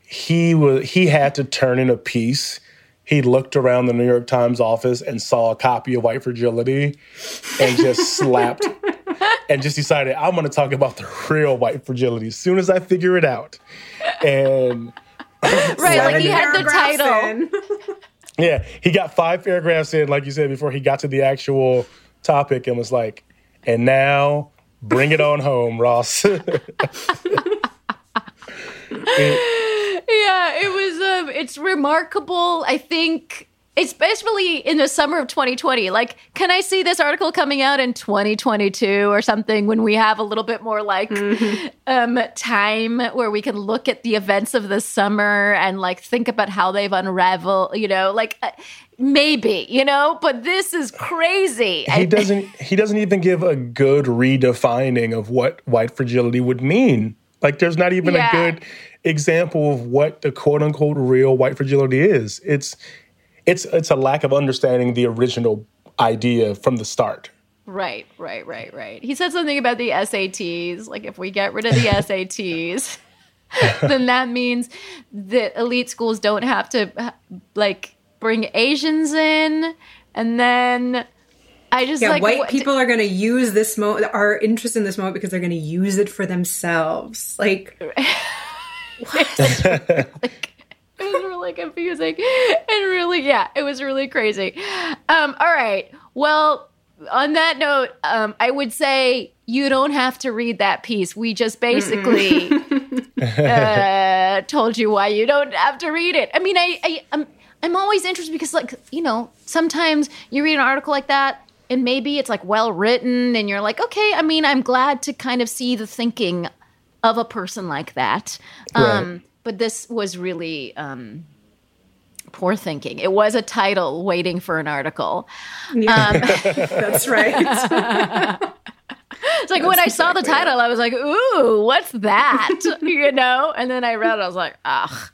he was he had to turn in a piece. He looked around the New York Times office and saw a copy of White Fragility and just slapped and just decided I'm going to talk about the real white fragility as soon as I figure it out. And Right. Like he had the title. yeah, he got five paragraphs in, like you said before, he got to the actual topic and was like, and now bring it on home, Ross. Yeah, it was um it's remarkable. I think especially in the summer of 2020. Like, can I see this article coming out in 2022 or something when we have a little bit more like um time where we can look at the events of the summer and like think about how they've unraveled, you know, like uh, maybe, you know, but this is crazy. he doesn't he doesn't even give a good redefining of what white fragility would mean. Like there's not even Yeah. a good example of what the quote unquote real white fragility is. It's it's it's a lack of understanding the original idea from the start. Right, right, right, right. He said something about the SATs. Like, if we get rid of the SATs, then that means that elite schools don't have to, uh, like, bring Asians in. And then I just Yeah, like. white what- people are going to use this moment, our interest in this moment because they're going to use it for themselves. Like, It was really confusing and really, yeah, it was really crazy. Um, all right. Well, on that note, um, I would say you don't have to read that piece. We just basically uh, told you why you don't have to read it. I mean, I, I I'm I'm always interested because, like, you know, sometimes you read an article like that. And maybe it's like well written, and you're like, okay. I mean, I'm glad to kind of see the thinking of a person like that. Um, Right. But this was really um, poor thinking. It was a title waiting for an article. that's right. It's like when I saw the title, I was like, "Ooh, what's that?" you know. And then I read it, I was like, "Ugh."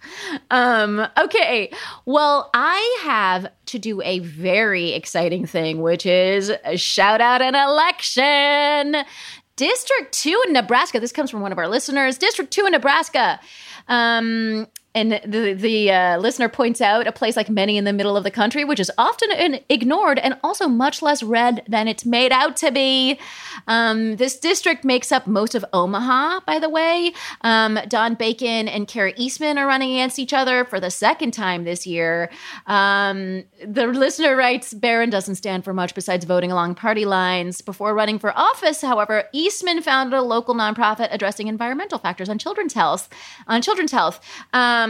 Um, okay, well, I have to do a very exciting thing, which is shout out an election. District two in Nebraska. This comes from one of our listeners. District two in Nebraska. Um, and the the uh, listener points out a place like many in the middle of the country, which is often ignored and also much less red than it's made out to be. Um, this district makes up most of Omaha, by the way. Um, Don Bacon and Kara Eastman are running against each other for the second time this year. Um, the listener writes Barron doesn't stand for much besides voting along party lines. Before running for office, however, Eastman founded a local nonprofit addressing environmental factors on children's health. On children's health, um,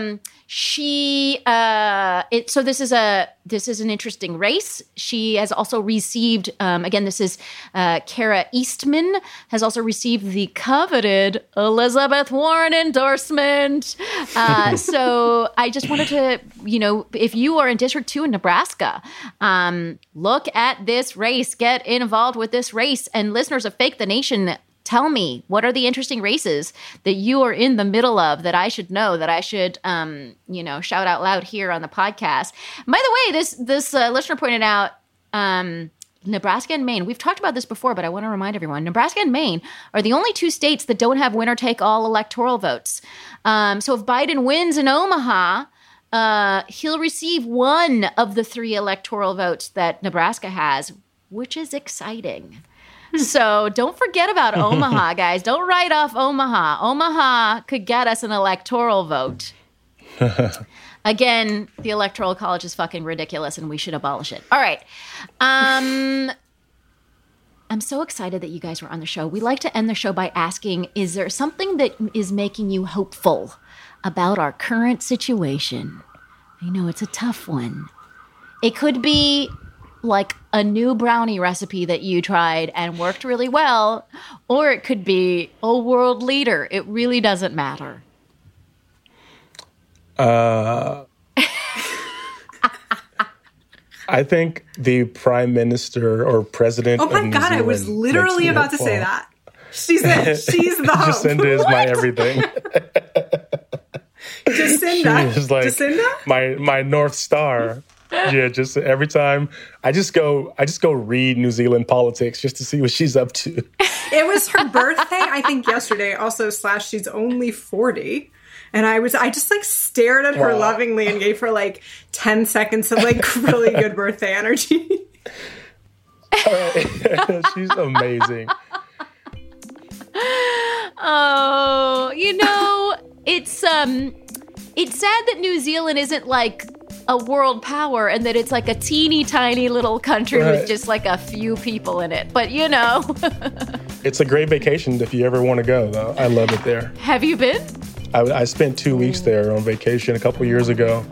she uh, it, so this is a this is an interesting race. She has also received um, again. This is uh, Kara Eastman has also received the coveted Elizabeth Warren endorsement. Uh, so I just wanted to you know if you are in District Two in Nebraska, um, look at this race, get involved with this race, and listeners of Fake the Nation tell me what are the interesting races that you are in the middle of that I should know that I should um, you know shout out loud here on the podcast. By the way, this this uh, listener pointed out um, Nebraska and Maine. We've talked about this before, but I want to remind everyone: Nebraska and Maine are the only two states that don't have winner take all electoral votes. Um, so if Biden wins in Omaha. Uh, he'll receive one of the three electoral votes that Nebraska has, which is exciting. So don't forget about Omaha, guys. Don't write off Omaha. Omaha could get us an electoral vote. Again, the electoral college is fucking ridiculous and we should abolish it. All right. Um I'm so excited that you guys were on the show. We like to end the show by asking Is there something that is making you hopeful about our current situation? I know it's a tough one. It could be like a new brownie recipe that you tried and worked really well, or it could be a world leader. It really doesn't matter. Uh, I think the prime minister or president. Oh my of New god, I was literally about to say that. She's it. She's the hope. Jacinda is my everything. Jacinda. She is like Jacinda? my my north star. Yeah, just every time I just go I just go read New Zealand politics just to see what she's up to. It was her birthday, I think, yesterday. Also, slash, she's only 40. And I was, I just like stared at her Wow. lovingly and gave her like 10 seconds of like really good birthday energy. she's amazing. Oh, you know, it's um it's sad that New Zealand isn't like a world power and that it's like a teeny tiny little country with just like a few people in it. But you know, It's a great vacation if you ever want to go though. I love it there. have you been? I, I spent two weeks there on vacation a couple years ago,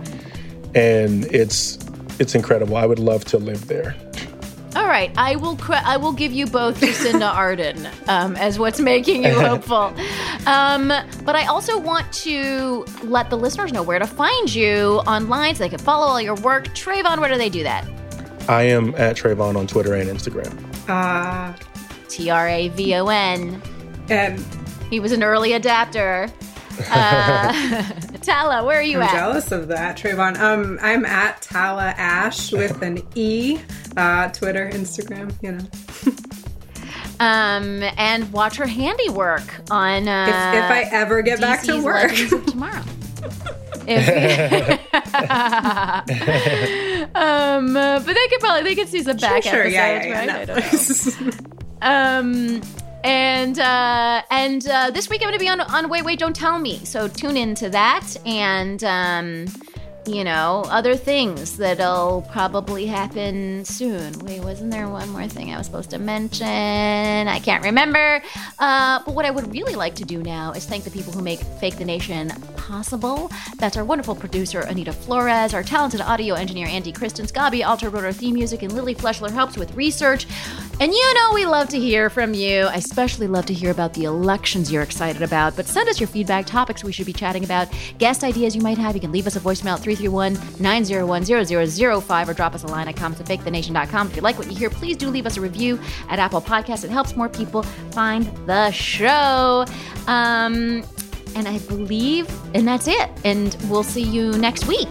and it's it's incredible. I would love to live there. All right, I will. Cre- I will give you both Jacinda Ardern um, as what's making you hopeful. Um, but I also want to let the listeners know where to find you online, so they can follow all your work. Travon, where do they do that? I am at Travon on Twitter and Instagram. Uh, T R A V O N. and He was an early adapter. Uh, Tala, where are you I'm at? jealous of that, Travon. Um, I'm at Tala Ash with an E. Uh, Twitter, Instagram, you know. Um, and watch her handiwork on. Uh, If, if I ever get back to work. Tomorrow. If- um, uh, but they could probably they could see some back sure, episodes, yeah, yeah, yeah. right? I don't know. Um, and uh, and uh, this week I'm going to be on on Wait Wait Don't Tell Me. So tune into that and um, you know other things that'll probably happen soon. Wait, wasn't there one more thing I was supposed to mention? I can't remember. Uh, but what I would really like to do now is thank the people who make Fake the Nation possible. That's our wonderful producer Anita Flores, our talented audio engineer Andy Christens, Gabi Alter wrote our theme music, and Lily Fleshler helps with research. And you know we love to hear from you. I especially love to hear about the elections you're excited about. But send us your feedback, topics we should be chatting about, guest ideas you might have. You can leave us a voicemail at 331-901-0005 or drop us a line at comments at fakethenation.com. If you like what you hear, please do leave us a review at Apple Podcasts. It helps more people find the show. Um, and I believe, and that's it. And we'll see you next week.